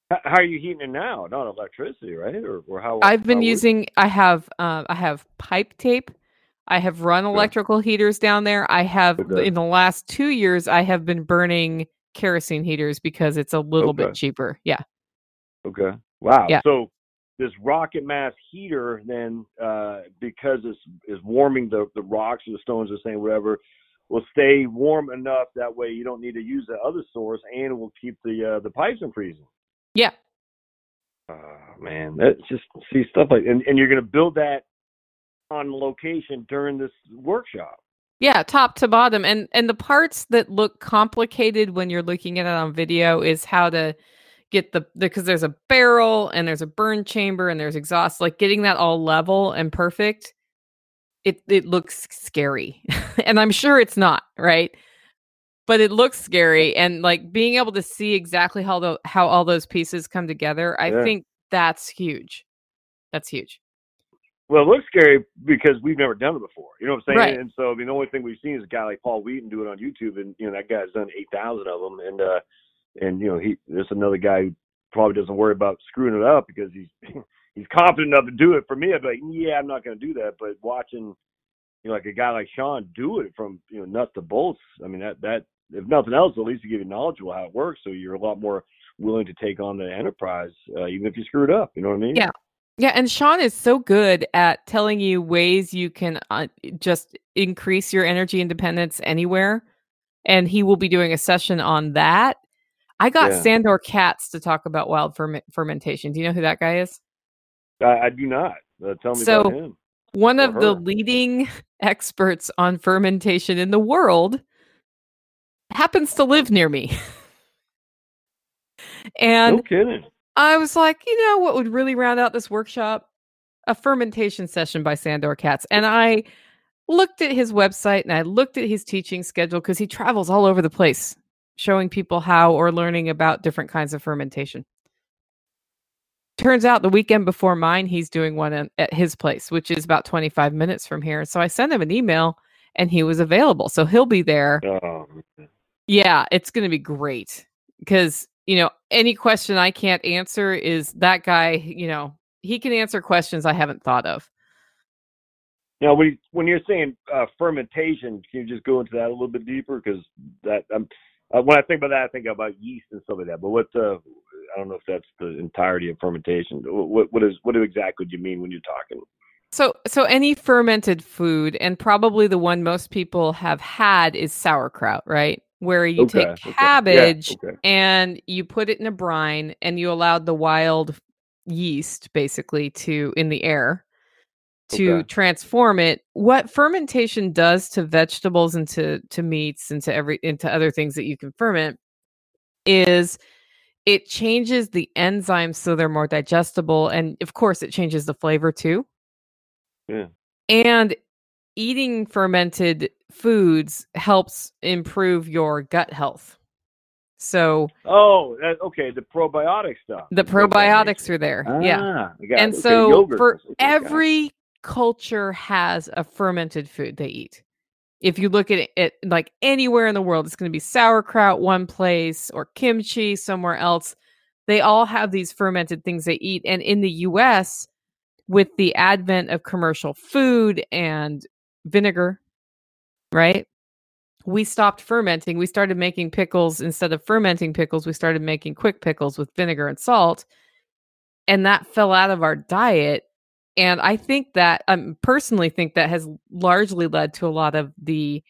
How are you heating it now? Not electricity, right? Or, or how? I've been how using. I have. Uh, I have pipe tape. I have run electrical heaters down there. I have okay. in the last two years. I have been burning kerosene heaters because it's a little okay. bit cheaper. Yeah. Okay. Wow. Yeah. So this rocket mass heater then uh, because it's is warming the the rocks or the stones or saying whatever will stay warm enough that way you don't need to use the other source and it will keep the uh, the pipes from freezing. Yeah. Oh man, that's just see stuff like, and, and you're going to build that on location during this workshop. Yeah, top to bottom. And and the parts that look complicated when you're looking at it on video is how to get the because there's a barrel and there's a burn chamber and there's exhaust, like getting that all level and perfect. It it looks scary. [LAUGHS] and I'm sure it's not, right? But it looks scary and like being able to see exactly how the how all those pieces come together, I Yeah. think that's huge. That's huge. Well, it looks scary because we've never done it before. You know what I'm saying? Right. And so, I mean, the only thing we've seen is a guy like Paul Wheaton do it on YouTube, and you know that guy's done eight thousand of them, and uh, and you know he there's another guy who probably doesn't worry about screwing it up because he's [LAUGHS] he's confident enough to do it. For me, I'd be like, yeah, I'm not going to do that. But watching, you know, like a guy like Sean do it from you know nuts to bolts, I mean that that if nothing else, at least to give you knowledgeable how it works, so you're a lot more willing to take on the enterprise, uh, even if you screw it up. You know what I mean? Yeah. Yeah, and Sean is so good at telling you ways you can uh, just increase your energy independence anywhere. And he will be doing a session on that. I got Yeah. Sandor Katz to talk about wild ferment- fermentation. Do you know who that guy is? I, I do not. Uh, tell me So- about him. One of the leading [LAUGHS] experts on fermentation in the world happens to live near me. [LAUGHS] and no kidding. I was like, you know what would really round out this workshop? A fermentation session by Sandor Katz. And I looked at his website and I looked at his teaching schedule because he travels all over the place showing people how or learning about different kinds of fermentation. Turns out the weekend before mine, he's doing one at- his place, which is about 25 minutes from here. So I sent him an email and he was available. So he'll be there oh, man. yeah, it's going to be great because, you know, any question I can't answer is that guy, you know, he can answer questions I haven't thought of. Now, when, when you're saying uh, fermentation, can you just go into that a little bit deeper? Because that um, uh, when I think about that, I think about yeast and stuff like that. But what uh, I don't know if that's the entirety of fermentation. What what is what exactly do you mean when you're talking? So, so any fermented food, and probably the one most people have had is sauerkraut, right? Where you Okay, take okay. Yeah, cabbage okay. and you put it in a brine, and you allowed the wild yeast, basically, to in the air to transform it. What fermentation does to vegetables and to to meats and to every into other things that you can ferment is it changes the enzymes so they're more digestible, and of course, it changes the flavor too. Yeah. And eating fermented foods helps improve your gut health. So Oh, that, okay. The probiotic stuff. the probiotics are there. yeah. Ah, it. And Okay, so for Okay, got it. every culture has a fermented food they eat. If you look at it, it like anywhere in the world, it's going to be sauerkraut one place or kimchi somewhere else. They all have these fermented things they eat. And in the US, with the advent of commercial food and vinegar, right? We stopped fermenting. We started making pickles instead of fermenting pickles. We started making quick pickles with vinegar and salt. And that fell out of our diet. And I think that, I um, personally think that has largely led to a lot of the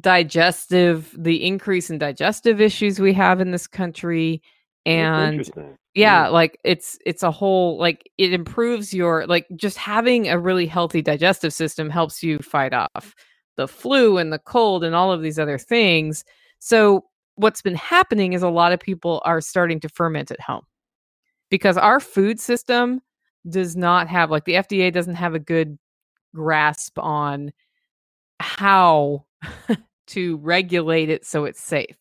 digestive, the increase in digestive issues we have in this country. And yeah like it's it's a whole like it improves your like just having a really healthy digestive system helps you fight off the flu and the cold and all of these other things so what's been happening is a lot of people are starting to ferment at home because our food system does not have like the FDA doesn't have a good grasp on how [LAUGHS] to regulate it so it's safe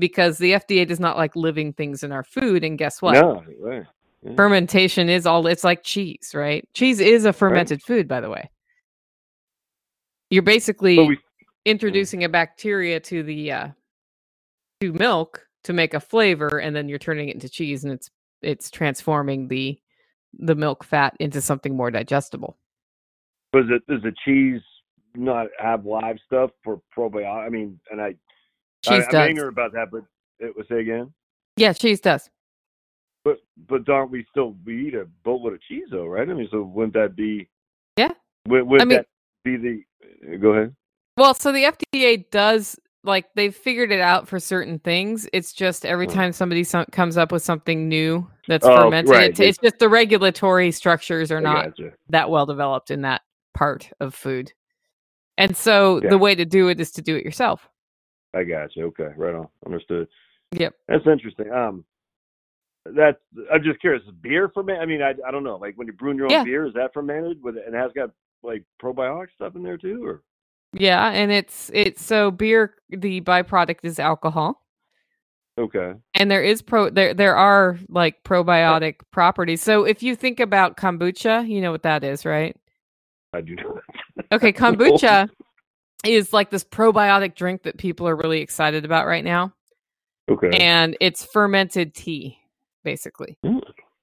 because the FDA does not like living things in our food. And guess what? No, right. Yeah. Fermentation is all it's like cheese, right? Cheese is a fermented food, by the way. You're basically we, introducing a bacteria to the uh to milk to make a flavor and then you're turning it into cheese and it's it's transforming the the milk fat into something more digestible. does it does the cheese not have live stuff for probiotic? I mean, and I Cheese I, I'm does. ignorant about that, but it was say again. Yeah, cheese does. But but don't we still we eat a boatload of cheese though, right? I mean, so wouldn't that be? Yeah. Would, would I mean- that be the? Go ahead. Well, so the FDA does like they've figured it out for certain things. It's just every Mm. time somebody some, comes up with something new that's Oh, fermented, right, it's, it's just the regulatory structures are not gotcha. that well developed in that part of food. And so Yeah. the way to do it is to do it yourself. I got you. Okay, right on. Understood. Yep. That's interesting. Um, that's I'm just curious. Beer ferment? I mean, I I don't know. Like when you're brewing your own Yeah. beer, is that fermented with and has got like probiotic stuff in there too, or Yeah, and it's it's so beer the byproduct is alcohol. okay? And there is pro there there are like probiotic properties. So if you think about kombucha, you know what that is, right? I do not. [LAUGHS] Okay, kombucha is like this probiotic drink that people are really excited about right now. Okay. And it's fermented tea, basically. Mm,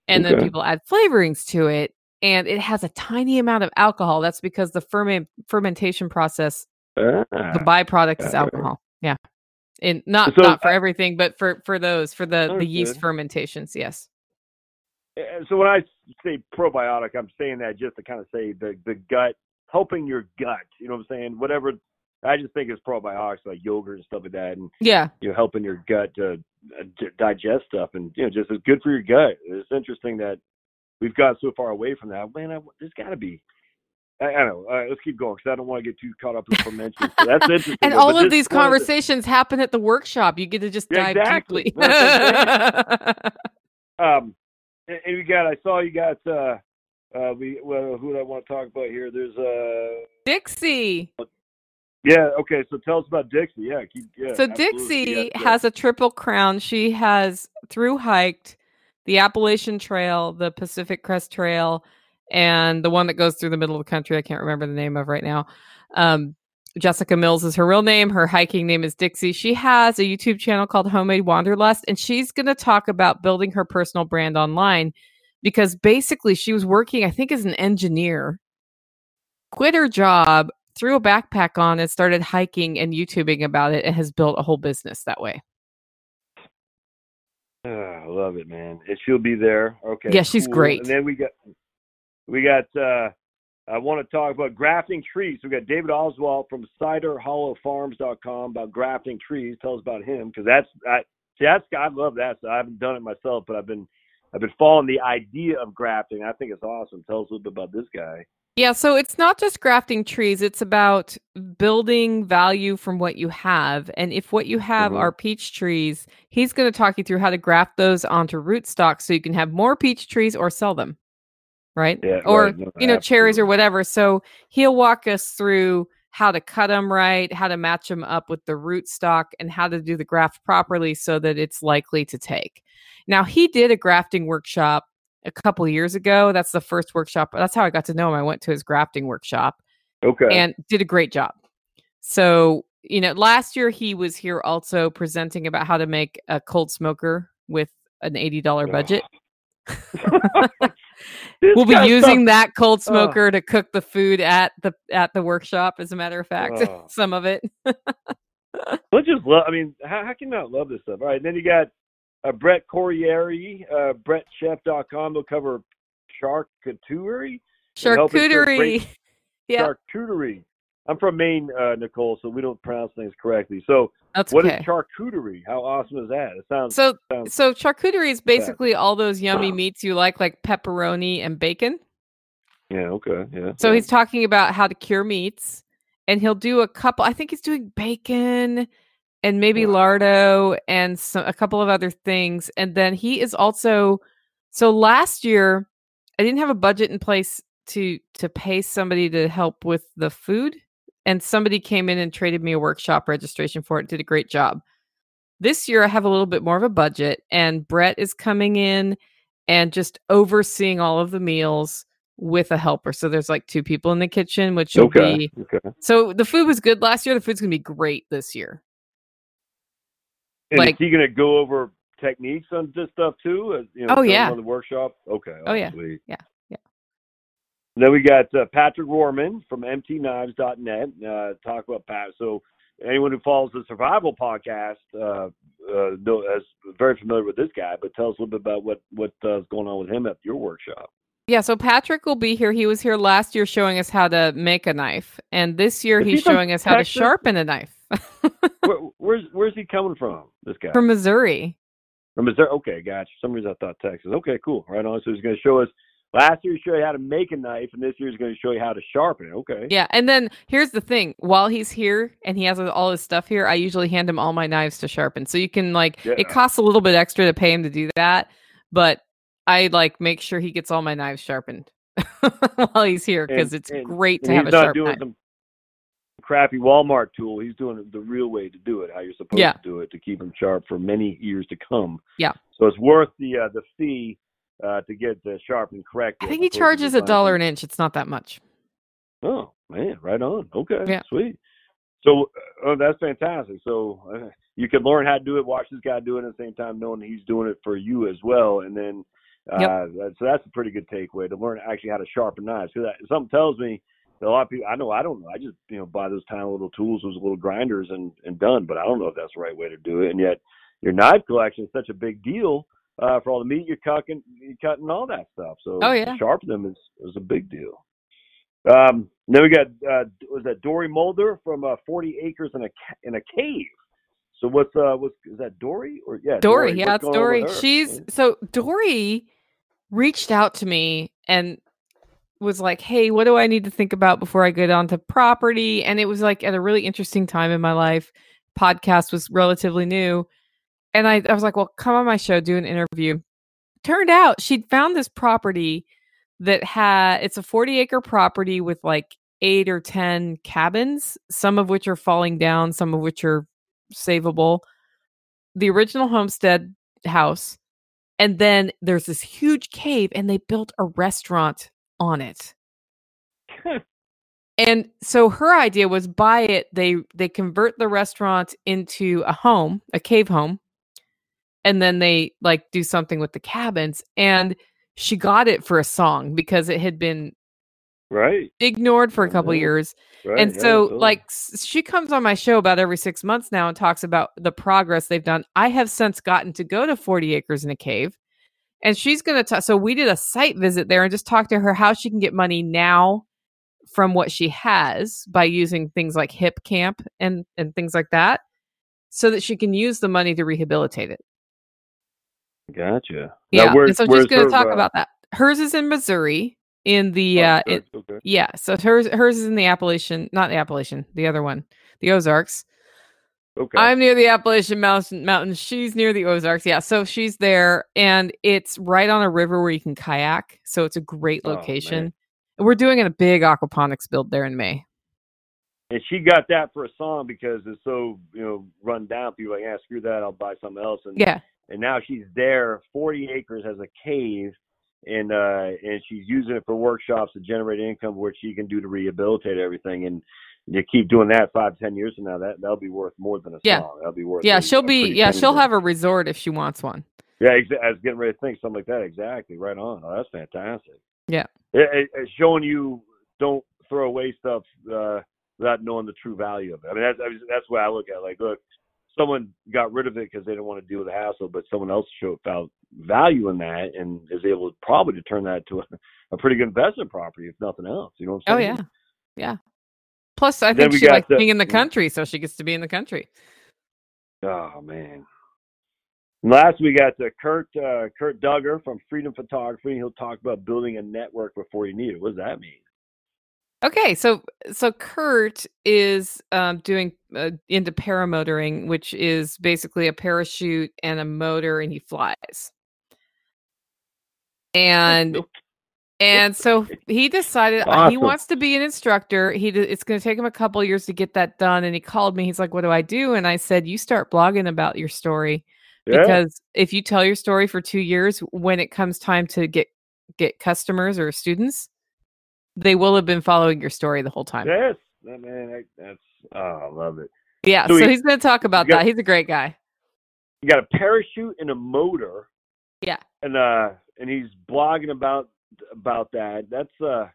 And then people add flavorings to it. And it has a tiny amount of alcohol. That's because the ferment fermentation process, the Ah, byproduct is alcohol. Yeah. And not So, not for uh, everything, but for for those, for the the yeast Understood. fermentations, yes. so when I say probiotic, I'm saying that just to kind of say the the gut helping your gut. You know what I'm saying? Whatever. I just think it's probiotics like yogurt and stuff like that, and Yeah. you know helping your gut to uh, d- digest stuff, and you know just it's good for your gut. It's interesting that we've got so far away from that. Man, I, there's got to be. I, I don't know. All right, let's keep going because I don't want to get too caught up in fermentation. So that's interesting. And all but of these conversations happen at the workshop. You get to just Yeah, dive exactly. deeply. [LAUGHS] Um, and, and we got. I saw you got. uh uh, we well, who do I want to talk about here? There's uh, Dixie. yeah, okay. So tell us about Dixie. Yeah, keep, yeah. so absolutely. Dixie Yeah, yeah. has a triple crown. She has through hiked the Appalachian Trail, the Pacific Crest Trail, and the one that goes through the middle of the country. I can't remember the name of right now. Um, Jessica Mills is her real name. Her hiking name is Dixie. She has a YouTube channel called Homemade Wanderlust, and she's going to talk about building her personal brand online because basically she was working, I think, as an engineer, quit her job, threw a backpack on, and started hiking and YouTubing about it, and has built a whole business that way. Ah, I love it, man. It she'll be there. Okay. Yeah, she's cool. great. And then we got we got uh I want to talk about grafting trees. We got David Oswald from ciderhollowfarms.com about grafting trees. Tell us about him because that's I see that's I love that. So I haven't done it myself, but I've been I've been following the idea of grafting. I think it's awesome. Tell us a little bit about this guy. Yeah, so it's not just grafting trees, it's about building value from what you have. And if what you have Mhm. are peach trees, he's going to talk you through how to graft those onto rootstock so you can have more peach trees or sell them. Right? Yeah, or, right. No, you know, cherries or whatever. So he'll walk us through how to cut them right, how to match them up with the rootstock, and how to do the graft properly so that it's likely to take. Now, he did a grafting workshop a couple years ago. That's the first workshop. That's how I got to know him. I went to his grafting workshop Okay. and did a great job. So, you know, last year he was here also presenting about how to make a cold smoker with an $80 budget. Ah. [LAUGHS] [LAUGHS] We'll be using stuff- that cold Oh. smoker to cook the food at the at the workshop as a matter of fact Oh. [LAUGHS] some of it Let's just love. I mean, how, how can you not love this stuff? All right, then you got uh, Brett Corriere, uh, BrettChef.com. They'll cover charcuterie. help us to charcuterie [LAUGHS] yeah Charcuterie. I'm from Maine, uh, Nicole, so we don't pronounce things correctly. So, that's what is okay charcuterie? How awesome is that? It sounds. so sounds so charcuterie is basically all those yummy [CLEARS THROAT] meats you like like pepperoni and bacon yeah, okay, yeah. So yeah. he's talking about how to cure meats, and he'll do a couple. I think he's doing bacon and maybe Wow. lardo and some, a couple of other things. And then he is also. So last year, I didn't have a budget in place to to pay somebody to help with the food, and somebody came in and traded me a workshop registration for it. Did a great job. This year, I have a little bit more of a budget, and Brett is coming in and just overseeing all of the meals with a helper. So there's like two people in the kitchen, which will be Okay. so the food was good last year. The food's gonna be great this year. And like- is he going to go over techniques on this stuff too? As, you know, Oh, yeah. On the workshop. Okay. Oh, yeah. sweet. Yeah, yeah. Then we got uh, Patrick Warman from MTKnives.net. Uh, talk about Pat. So anyone who follows the Survival podcast uh, uh, know, is very familiar with this guy. But tell us a little bit about what what uh, going on with him at your workshop. Yeah, so Patrick will be here. He was here last year showing us how to make a knife, and this year Is he's showing us how Texas? to sharpen a knife. [LAUGHS] Where, where's where's he coming from? This guy From Missouri. from Missouri. Okay, gotcha. For some reason I thought Texas. Okay, cool. Right on. So he's going to show us. Last year he showed you how to make a knife, and this year he's going to show you how to sharpen it. Okay. Yeah, and then here's the thing: while he's here and he has all his stuff here, I usually hand him all my knives to sharpen. So you can like, Yeah. it costs a little bit extra to pay him to do that, but I like make sure he gets all my knives sharpened [LAUGHS] while he's here because it's and- great to have a sharp knife. some crappy Walmart tool. He's doing it the real way to do it, how you're supposed Yeah. to do it to keep him sharp for many years to come. Yeah. So it's worth the uh, the fee uh, to get the sharpened correct. I think he charges a dollar an inch. It's not that much. Oh man, right on. Okay, Yeah. sweet. So uh, oh, that's fantastic. So uh, you can learn how to do it, watch this guy do it at the same time, knowing he's doing it for you as well, and then. Uh, Yep. that- so that's a pretty good takeaway to learn actually how to sharpen knives. Because something tells me a lot of people. I know I don't know. I just you know buy those tiny little tools, those little grinders, and and done. But I don't know if that's the right way to do it. And yet, your knife collection is such a big deal uh, for all the meat you're cutting, you're cutting all that stuff. So Oh, yeah. sharpen them is is a big deal. Um, then we got uh, was that Dory Mulder from uh, Forty Acres in a in a Cave. So what's uh what's is that Dory or yeah Dory, What's yeah, it's Dory. She's so Dory reached out to me and was like, "Hey, what do I need to think about before I get onto property?" And it was like at a really interesting time in my life. Podcast was relatively new, and I, I was like, "Well, come on my show, do an interview." Turned out she'd found this property that had it's a 40 acre property with like eight or 10 cabins, some of which are falling down, some of which are savable. The original homestead house. And then there's this huge cave, and they built a restaurant on it. [LAUGHS] and so her idea was buy it. They they convert the restaurant into a home, a cave home, and then they like do something with the cabins. And she got it for a song because it had been right ignored for a couple yeah. years right and yeah, so totally. like she comes on my show about every six months now and talks about the progress they've done i have since gotten to go to 40 acres in a cave and she's going to talk so we did a site visit there and just talked to her how she can get money now from what she has by using things like Hipcamp and and things like that so that she can use the money to rehabilitate it gotcha yeah and so she's going to talk uh, about that hers is in missouri in the oh, uh it, okay. yeah, so hers hers is in the Appalachian, not the Appalachian, the other one, the Ozarks. Okay I'm near the Appalachian Mountain Mountains. She's near the Ozarks. Yeah, so she's there, and it's right on a river where you can kayak. So it's a great Oh, location. and we're doing a big aquaponics build there in May. and she got that for a song because it's so you know run down. People are like, yeah, screw that, I'll buy something else. And Yeah, and now she's there. Forty acres has a cave, and uh and she's using it for workshops to generate income, which she can do to rehabilitate everything. And you keep doing that five, ten years from now, that that'll be worth more than a Yeah. song. That'll be worth. yeah, a- she'll be. Yeah, she'll have a resort if she wants one. Yeah, exa- I was getting ready to think something like that. Exactly, right on. Oh, that's fantastic. Yeah. It, it, it's showing you don't throw away stuff uh, without knowing the true value of it. I mean, that's I mean, that's what I look at. Like, look, someone got rid of it because they didn't want to deal with the hassle, but someone else showed found value in that and is able to probably to turn that to a, a pretty good investment property, if nothing else. You know what I'm saying? Oh yeah, yeah. Plus, I think she likes the- being in the country, so she gets to be in the country. Oh man. And Last we got uh, Kurt uh, Kurt Duggar from Freedom Photography. He'll talk about building a network before you need it. What does that mean? Okay, so so Kurt is um, doing uh, into paramotoring, which is basically a parachute and a motor, and he flies. And and so he decided uh, he wants to be an instructor. He it's going to take him a couple years to get that done. And he called me. He's like, "What do I do?" And I said, "You start blogging about your story Yeah. because if you tell your story for two years, when it comes time to get get customers or students, they will have been following your story the whole time." Yes, that man, that, that's oh, I love it. Yeah, So so, he- he's going to talk about got- that. He's a great guy. You got a parachute and a motor. Yeah. And uh, and he's blogging about about that. That's uh,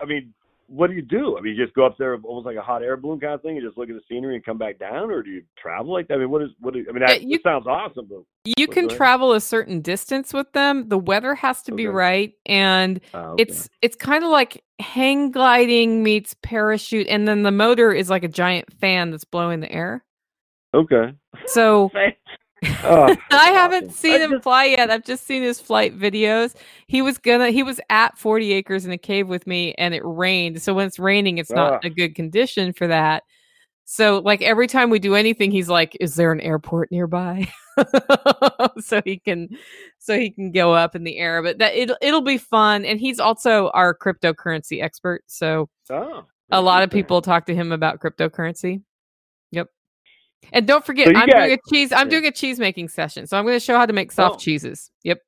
I mean. What do you do? I mean, you just go up there, almost like a hot air balloon kind of thing, and just look at the scenery and come back down, or do you travel like that? I mean, what is what? Is, I mean, that, you- sounds awesome, but You can travel a certain distance with them. The weather has to be right, and uh, okay. it's it's kind of like hang gliding meets parachute, and then the motor is like a giant fan that's blowing the air. Okay. So [LAUGHS] Oh, [LAUGHS] I haven't seen I him just- fly yet. I've just seen his flight videos. He was gonna he was at 40 acres in a cave with me and it rained. So when it's raining, it's not a good condition for that. So like every time we do anything, he's like, Is there an airport nearby? [LAUGHS] so he can so he can go up in the air. But that it'll it'll be fun. And he's also our cryptocurrency expert. So Oh, a lot of people talk to him about cryptocurrency. And don't forget, So I'm got- doing a cheese. I'm doing a cheese making session, so I'm going to show how to make soft Oh. cheeses. Yep.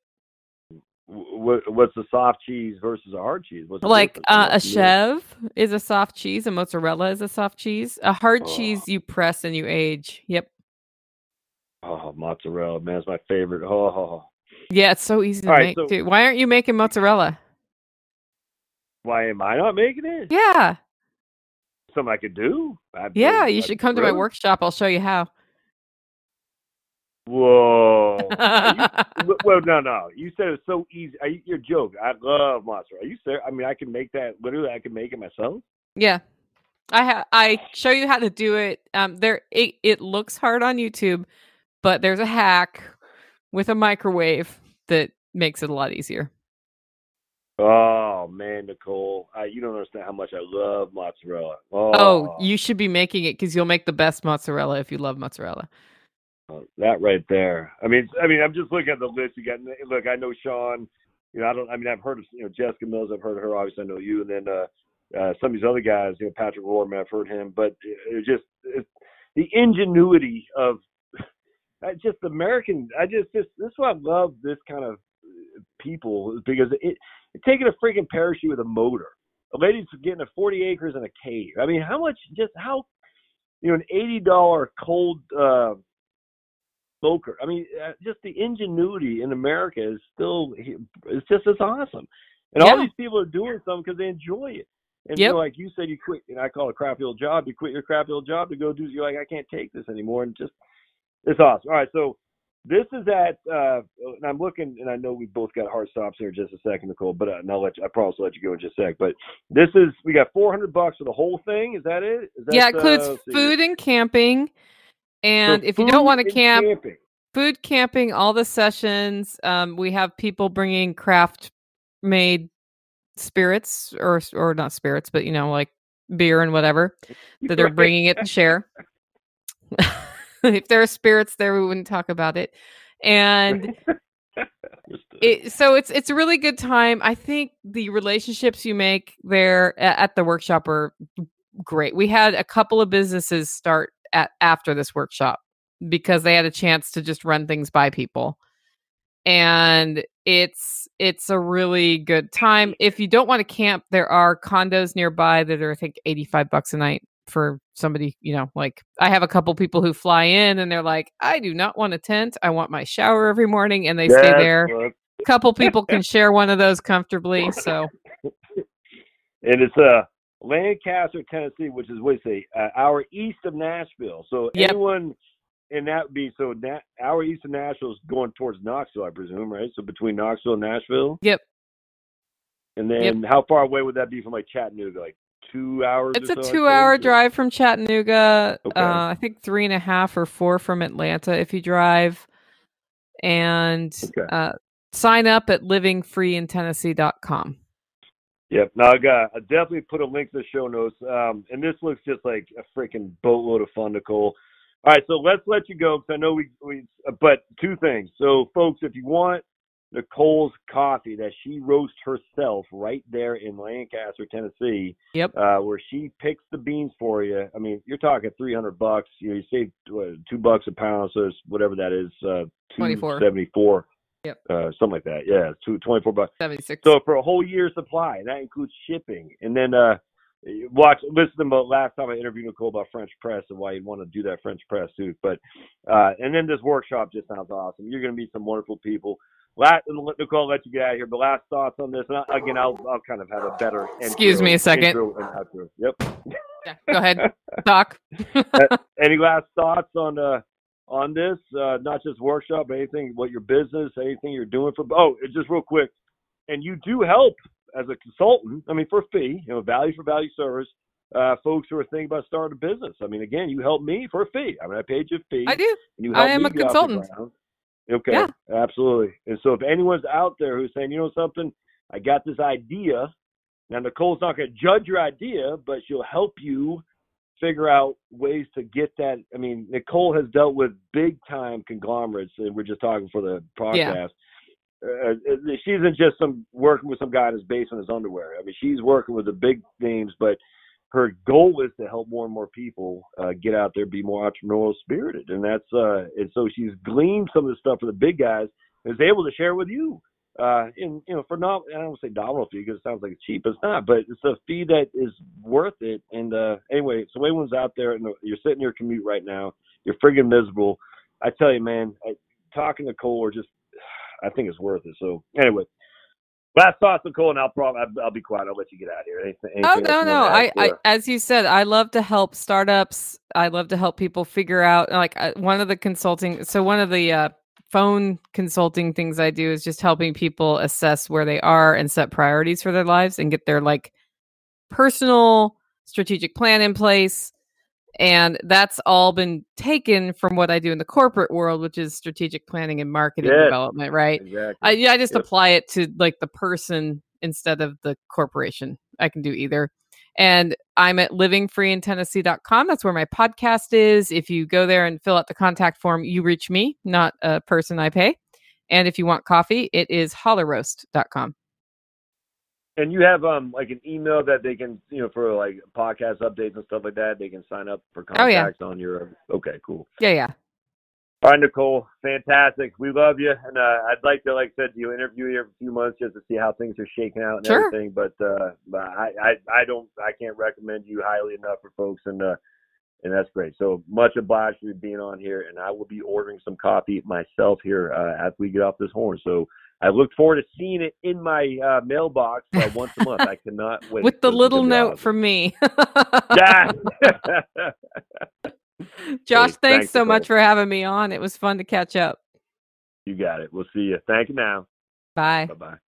What, what's the soft cheese versus a hard cheese? What's Like uh, a chev is a soft cheese, a mozzarella is a soft cheese. A hard Oh. cheese you press and you age. Yep. Oh, mozzarella, man, it's my favorite. Oh, Yeah, it's so easy to All right, make so- too. Why aren't you making mozzarella? why am I not making it? Yeah. Something I could do. I, Yeah, I- you I- should come to my workshop. I'll show you how. Whoa. You- [LAUGHS] well, no, no. You said it's so easy. Are you, you're joking. I love monster. Are you serious? I mean, I can make that. Literally, I can make it myself. Yeah. I ha- I show you how to do it. Um there it, it looks hard on YouTube, but there's a hack with a microwave that makes it a lot easier. Oh man, Nicole, I, you don't understand how much I love mozzarella. Oh, Oh, you should be making it cuz you'll make the best mozzarella if you love mozzarella. Oh, that right there. I mean, I mean, I'm just looking at the list. You got look. I know Sean. You know, I don't. I mean, I've heard of you know Jessica Mills. I've heard of her. Obviously, I know you. And then uh, uh, some of these other guys. You know, Patrick Rohrman. I've heard him. But it, it just it, the ingenuity of [LAUGHS] just American. I just this this is why I love this kind of uh, people because it, it's taking a freaking parachute with a motor. A lady's getting a 40 acres in a cave. I mean, how much? Just how you know an eighty dollar cold. uh smoker. I mean, uh, just the ingenuity in America is still it's just it's awesome. And all these people are doing something because they enjoy it. And Yep. you know, like you said, you quit. And I call it a crappy old job. You quit your crappy old job to go do. You're like, I can't take this anymore, and just it's awesome. All right, so this is at, uh, and I'm looking, and I know we both got hard stops here in just a second, Nicole. But uh, and I'll let you, I promise I'll let you go in just a sec. But this is we got 400 bucks for the whole thing. Is that it? Is that, yeah, it includes uh, food and camping. So And if you don't want to camp, camping. food camping, all the sessions, um, we have people bringing craft made spirits or or not spirits, but you know, like beer and whatever [LAUGHS] that they're bringing it to share. [LAUGHS] [LAUGHS] if there are spirits there, we wouldn't talk about it. And [LAUGHS] it, so it's it's a really good time. I think the relationships you make there at the workshop are great. We had a couple of businesses start at after this workshop because they had a chance to just run things by people. And it's it's a really good time. If you don't want to camp, there are condos nearby that are I think 85 bucks a night for somebody, you know, like I have a couple people who fly in and they're like, I do not want a tent. I want my shower every morning and they stay Yes, there look. [LAUGHS] couple people can share one of those comfortably. So and it's uh Lancaster, Tennessee, which is what you say, uh, hour east of Nashville. So Yep. anyone, and that would be so Na- hour east of Nashville is going towards Knoxville, I presume, right? So between Knoxville and Nashville. Yep. And then how far away would that be from like Chattanooga? Like two hours. it's a so, two hour drive from Chattanooga. Okay. Uh, I think three and a half or four from Atlanta if you drive. And Okay. uh, sign up at livingfreeintennessee.com. Yep. Now I got. I definitely put a link to the show notes. Um, and this looks just like a freaking boatload of fun, Nicole. All right, so let's let you go because I know we we. But two things. So, folks, if you want Nicole's coffee that she roasts herself right there in Lancaster, Tennessee, Yep. uh, where she picks the beans for you. I mean, you're talking three hundred bucks. You know, you save what, two bucks a pound, so it's whatever that is, uh, two 24. seventy four. Yep. Uh, something like that. Yeah, two twenty four bucks. 76. So for a whole year's supply, and that includes shipping. And then uh watch listen to the last time I interviewed Nicole about French press and why you'd want to do that French press too. But uh and then this workshop just sounds awesome. You're gonna meet some wonderful people. Last and Nicole, I'll let you get out of here. But last thoughts on this, and again, I'll I'll kind of have a better. Excuse intro- me a second. intro and outro. Yep. Yeah, go ahead. [LAUGHS] Talk. [LAUGHS] Any last thoughts on uh on this? Uh not just workshop, but anything what your business, anything you're doing for oh, it's just real quick. And you do help as a consultant, I mean for a fee, you know, value for value service. uh, folks who are thinking about starting a business. I mean, again, you helped me for a fee. I mean, I paid you a fee. I do. And you I am a get off the consultant. Okay, Yeah. absolutely. And so, if anyone's out there who's saying, you know something, I got this idea. Now, Nicole's not going to judge your idea, but she'll help you figure out ways to get that. I mean, Nicole has dealt with big time conglomerates, and we're just talking for the podcast. Uh, she isn't just some working with some guy in his basement in his underwear. I mean, she's working with the big names, but her goal is to help more and more people uh, get out there, be more entrepreneurial spirited, and that's uh, and so she's gleaned some of the stuff for the big guys, and is able to share with you. Uh, and you know, for not, I don't say nominal fee because it sounds like it's cheap. It's not, but it's a fee that is worth it. And uh, anyway, so anyone's out there and you're sitting in your commute right now, you're friggin' miserable. I tell you, man, I, talking to Cole or just, [SIGHS] I think it's worth it. So anyway, last thoughts, Nicole, and I'll probably I'll, I'll be quiet. I'll let you get out of here. Anything, Oh no, no. I, I, as you said, I love to help startups. I love to help people figure out like uh, one of the consulting. So one of the uh, phone consulting things I do is just helping people assess where they are and set priorities for their lives and get their like personal strategic plan in place. And that's all been taken from what I do in the corporate world, which is strategic planning and marketing Yes. development, right? exactly. I, yeah, I just Yep. apply it to like the person instead of the corporation. I can do either. And I'm at livingfreeintennessee.com. That's where my podcast is. If you go there and fill out the contact form, you reach me, not a person I pay. And if you want coffee, it is hollerroast.com. And you have um like an email that they can you know for like podcast updates and stuff like that. They can sign up for Oh, yeah. contacts on your. Okay, cool. Yeah, yeah. All right, Nicole, fantastic. We love you, and uh, I'd like to, like I said, you interview you every few months just to see how things are shaking out and Sure. everything. But uh, I, I I don't I can't recommend you highly enough for folks, and uh, and that's great. So much obliged for being on here, and I will be ordering some coffee myself here uh, after we get off this horn. So I look forward to seeing it in my uh, mailbox uh, [LAUGHS] once a month. I cannot wait. With the little note awesome. from me. [LAUGHS] [LAUGHS] Yeah. Josh, Hey, thanks thanks, so much for having me on. It was fun to catch up. you got it. We'll see you. Thank you now. Bye. Bye bye.